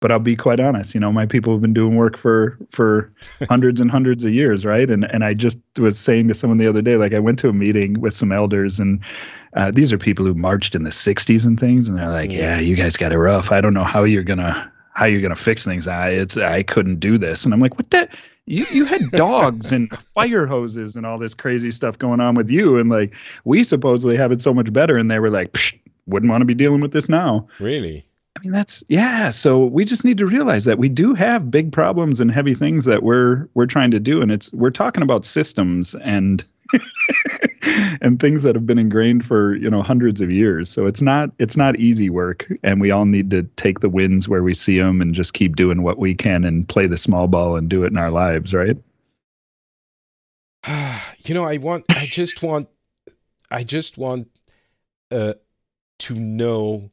but I'll be quite honest, you know, my people have been doing work for for hundreds and hundreds of years, right? And and I just was saying to someone the other day, like I went to a meeting with some elders, and uh, these are people who marched in the '60s and things, and they're like, "Yeah, you guys got it rough. I don't know how you're gonna how you're gonna fix things. I it's I couldn't do this." And I'm like, "What the? You you had dogs and fire hoses and all this crazy stuff going on with you, and like we supposedly have it so much better, and they were like, "Wouldn't want to be dealing with this now." Really? I mean, that's yeah. So we just need to realize that we do have big problems and heavy things that we're we're trying to do, and it's we're talking about systems and and things that have been ingrained for you know hundreds of years. So it's not it's not easy work, and we all need to take the wins where we see them and just keep doing what we can and play the small ball and do it in our lives, right? you know, I want, I just want, I just want uh, to know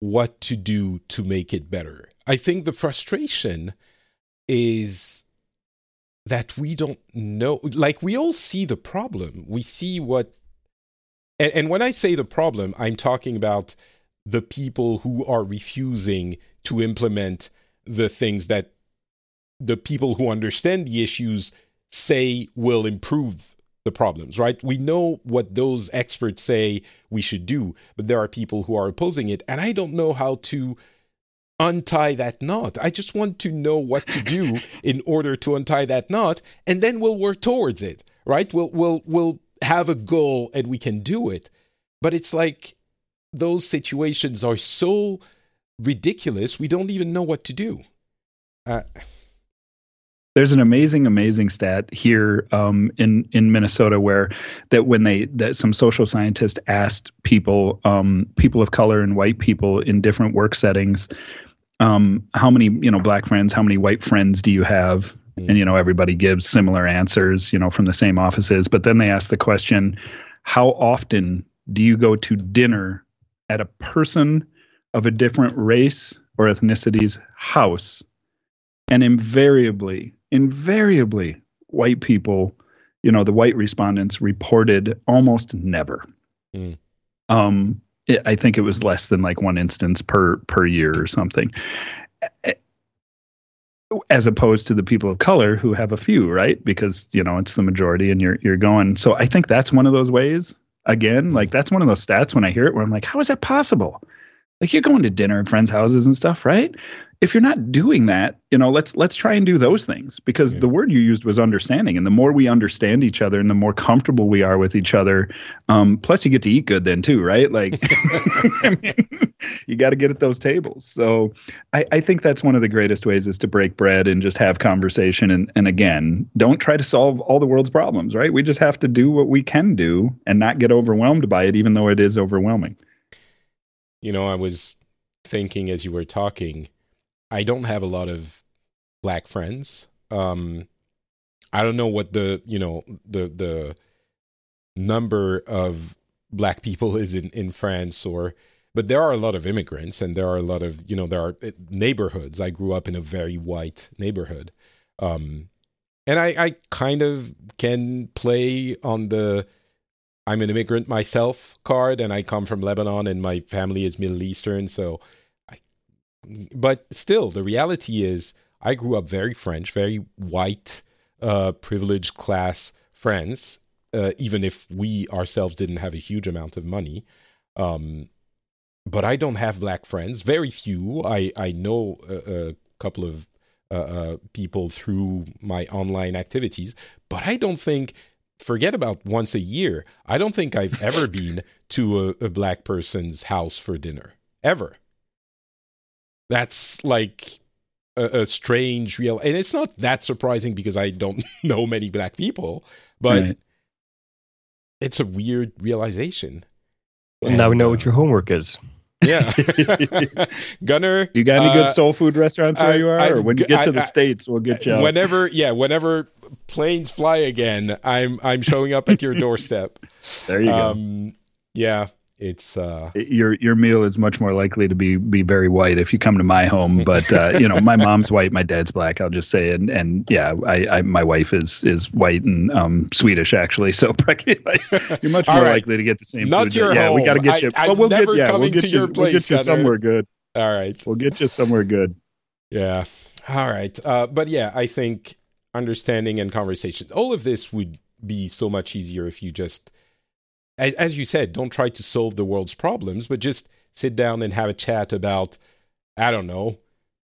what to do to make it better. I think the frustration is that we don't know like we all see the problem we see what and, and, when i say the problem i'm talking about the people who are refusing to implement the things that the people who understand the issues say will improve the problems, right? We know what those experts say we should do, but there are people who are opposing it. And I don't know how to untie that knot. I just want to know what to do in order to untie that knot, and then we'll work towards it, right? We'll we'll we'll have a goal and we can do it. But it's like those situations are so ridiculous. We don't even know what to do. Uh, there's an amazing, amazing stat here um, in in Minnesota where that when they that some social scientists asked people, um, people of color and white people in different work settings, um, how many you know black friends, how many white friends do you have? Mm. And you know everybody gives similar answers, you know, from the same offices. But then they ask the question, how often do you go to dinner at a person of a different race or ethnicity's house? And invariably, invariably white people, you know, the white respondents reported almost never. Mm. Um, it, I think it was less than like one instance per per year or something. As opposed to the people of color who have a few, right? Because you know it's the majority, and you're you're going. So I think that's one of those ways. Again, like that's one of those stats when I hear it, where I'm like, how is that possible? Like you're going to dinner at friends' houses and stuff, right? if you're not doing that you know let's let's try and do those things because yeah. the word you used was understanding and the more we understand each other and the more comfortable we are with each other um, plus you get to eat good then too right like I mean, you got to get at those tables so I, I think that's one of the greatest ways is to break bread and just have conversation and, and again don't try to solve all the world's problems right we just have to do what we can do and not get overwhelmed by it even though it is overwhelming you know i was thinking as you were talking I don't have a lot of black friends. Um, I don't know what the you know the the number of black people is in in France or but there are a lot of immigrants and there are a lot of you know there are eh, neighborhoods i grew up in a very white neighborhood um, and I, I kind of can play on the i'm an immigrant myself card and i come from lebanon and my family is middle eastern so but still, the reality is, I grew up very French, very white, uh, privileged class friends, uh, even if we ourselves didn't have a huge amount of money. Um, but I don't have black friends, very few. I, I know a, a couple of uh, uh people through my online activities, but I don't think, forget about once a year, I don't think I've ever been to a, a black person's house for dinner, ever. That's like a, a, strange real and it's not that surprising because i don't know many black people but right. it's a weird realization. And, now we know uh, what your homework is. Yeah. Gunnar you got any uh, good soul food restaurants where I, you are? I, or when you get I, to the states we'll get you whenever yeah whenever planes fly again i'm i'm showing up at your doorstep. There you um, go yeah it's uh your your meal is much more likely to be be very white if you come to my home but uh, you know my mom's white my dad's black i'll just say and and yeah i, I my wife is is white and um swedish actually so you're much more right. likely to get the same not food your yeah home. we got to get you I, we'll get yeah we'll get you, place, we'll get you somewhere good. All right. We'll get you somewhere good. Yeah. All right. Uh but yeah i think understanding and conversation all of this would be so much easier if you just as you said, don't try to solve the world's problems, but just sit down and have a chat about, I don't know,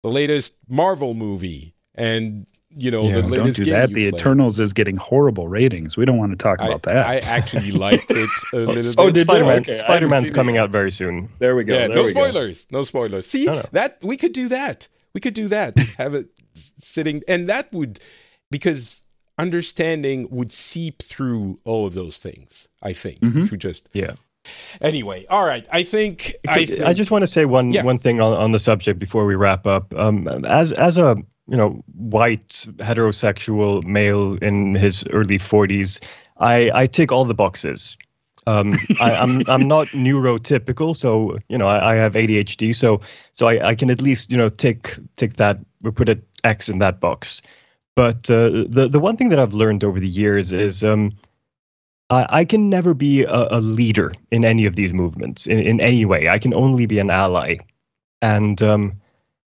the latest Marvel movie and you know yeah, the latest don't do that. The Eternals is getting horrible ratings. We don't want to talk I, about that. I actually liked it a little bit. Oh, did Spider-Man? Okay, Spider-Man's coming out very soon. There we go. Yeah, there no spoilers. Go. No spoilers. See no, no. that we could do that. We could do that. have it sitting, and that would because understanding would seep through all of those things. I think mm-hmm. just yeah. Anyway, all right. I think I, think, I just want to say one yeah. one thing on, on the subject before we wrap up. Um, as as a you know white heterosexual male in his early forties, I I tick all the boxes. Um, I, am I'm, I'm not neurotypical, so you know I, I have ADHD, so so I, I can at least you know tick tick that we put an X in that box. But uh, the the one thing that I've learned over the years is um, I, I can never be a, a, leader in any of these movements in, in any way. I can only be an ally, and um,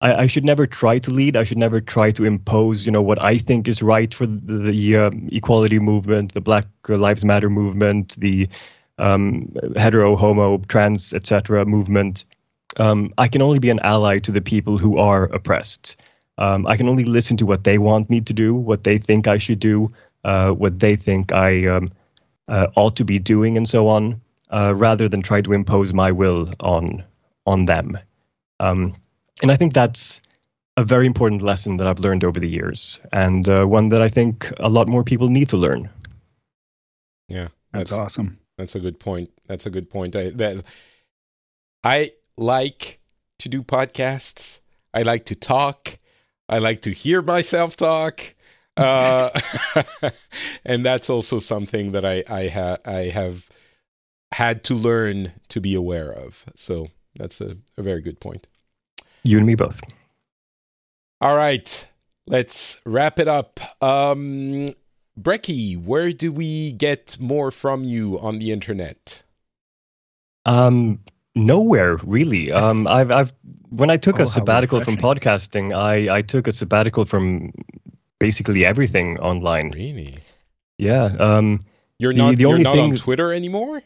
I, I, should never try to lead. I should never try to impose, you know, what I think is right for the, the uh, equality movement, the Black Lives Matter movement, the um, hetero, homo, trans, etc. movement. Um, I can only be an ally to the people who are oppressed. Um, I can only listen to what they want me to do, what they think I should do, uh, what they think I um, uh, ought to be doing, and so on, uh, rather than try to impose my will on on them. Um, and I think that's a very important lesson that I've learned over the years, and uh, one that I think a lot more people need to learn. Yeah, that's, that's awesome. That's a good point. That's a good point. I, that, I like to do podcasts. I like to talk. I like to hear myself talk. Uh, and that's also something that I I, ha- I have had to learn to be aware of. So that's a, a very good point. You and me both. All right, let's wrap it up. Um, Breki, where do we get more from you on the internet? Um, nowhere really. Um, I've, I've when I took oh, a sabbatical from podcasting, I, I took a sabbatical from basically everything online. Really? Yeah. Um, you're not. The, the you're only not thing, on Twitter anymore.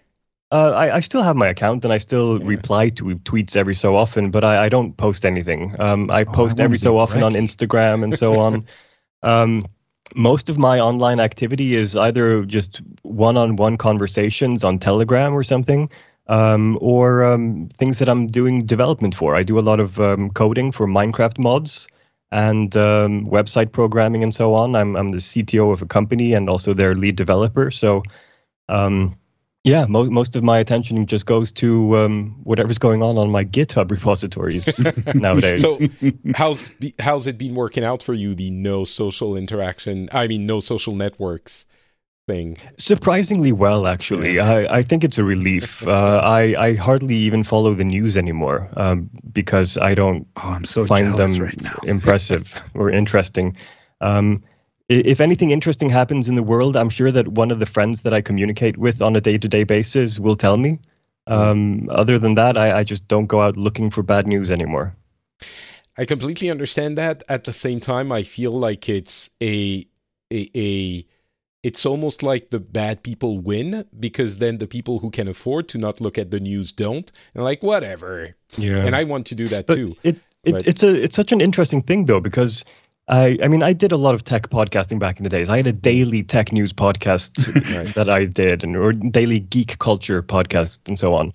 Uh, I, I still have my account and I still yeah. reply to tweets every so often, but I, I don't post anything. Um, I oh, post I every so often on Instagram and so on. Um, most of my online activity is either just one-on-one conversations on Telegram or something, um, or um, things that I'm doing development for. I do a lot of um, coding for Minecraft mods and um, website programming and so on. I'm I'm the CTO of a company and also their lead developer. So, um, yeah, mo- most of my attention just goes to um, whatever's going on on my GitHub repositories nowadays. So, how's how's it been working out for you? The no social interaction. I mean, no social networks thing? Surprisingly well, actually. I, I think it's a relief. Uh, I, I hardly even follow the news anymore um, because I don't oh, I'm so find them right impressive or interesting. Um, if anything interesting happens in the world, I'm sure that one of the friends that I communicate with on a day to day basis will tell me. Um, other than that, I, I just don't go out looking for bad news anymore. I completely understand that. At the same time, I feel like it's a a, a it's almost like the bad people win because then the people who can afford to not look at the news don't and like whatever yeah and i want to do that but too it, it but, it's a it's such an interesting thing though because I, I mean, I did a lot of tech podcasting back in the days. I had a daily tech news podcast right. that I did, and or daily geek culture podcast, and so on.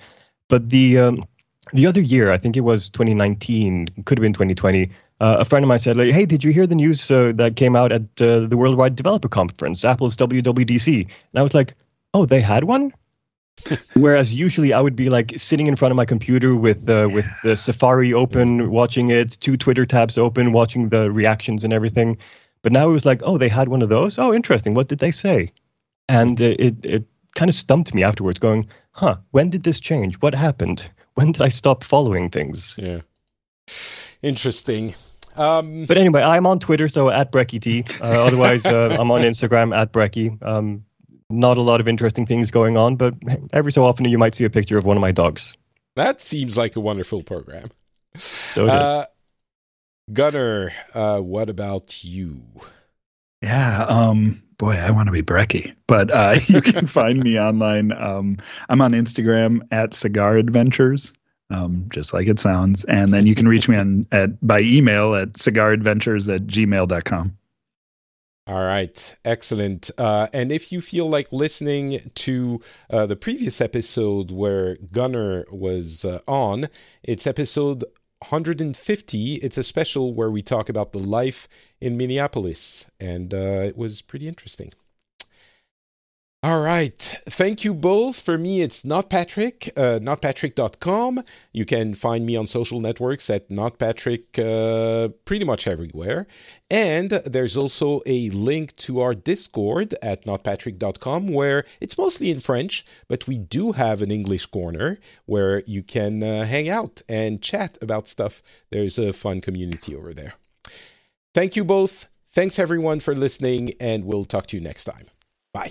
But the um, the other year, I think it was 2019, could have been 2020 uh, a friend of mine said, like, "Hey, did you hear the news uh, that came out at uh, the Worldwide Developer Conference, Apple's WWDC?" And I was like, "Oh, they had one." Whereas usually I would be like sitting in front of my computer with uh, with the Safari open, watching it, two Twitter tabs open, watching the reactions and everything. But now it was like, oh, they had one of those. Oh, interesting. What did they say? And it it, it kind of stumped me afterwards, going, huh, when did this change? What happened? When did I stop following things? Yeah. Interesting. Um, but anyway, I'm on Twitter, so at Breki T. Uh, otherwise, uh, I'm on Instagram at Breki. Um, not a lot of interesting things going on, but every so often you might see a picture of one of my dogs. That seems like a wonderful program. So it uh, is. Gunnar, uh, what about you? Yeah, um, boy, I want to be Breki, but uh, you can find me online. Um, I'm on Instagram at Cigar Adventures um, just like it sounds. And then you can reach me on at by email at cigaradventures at gmail.com. All right, excellent. Uh, and if you feel like listening to uh, the previous episode where Gunnar was uh, on, it's episode 150. It's a special where we talk about the life in Minneapolis, and uh, it was pretty interesting. All right. Thank you both. For me, it's not Patrick, uh, notpatrick.com. You can find me on social networks at notpatrick uh, pretty much everywhere. And there's also a link to our Discord at notpatrick.com where it's mostly in French, but we do have an English corner where you can uh, hang out and chat about stuff. There's a fun community over there. Thank you both. Thanks everyone for listening, and we'll talk to you next time. Bye.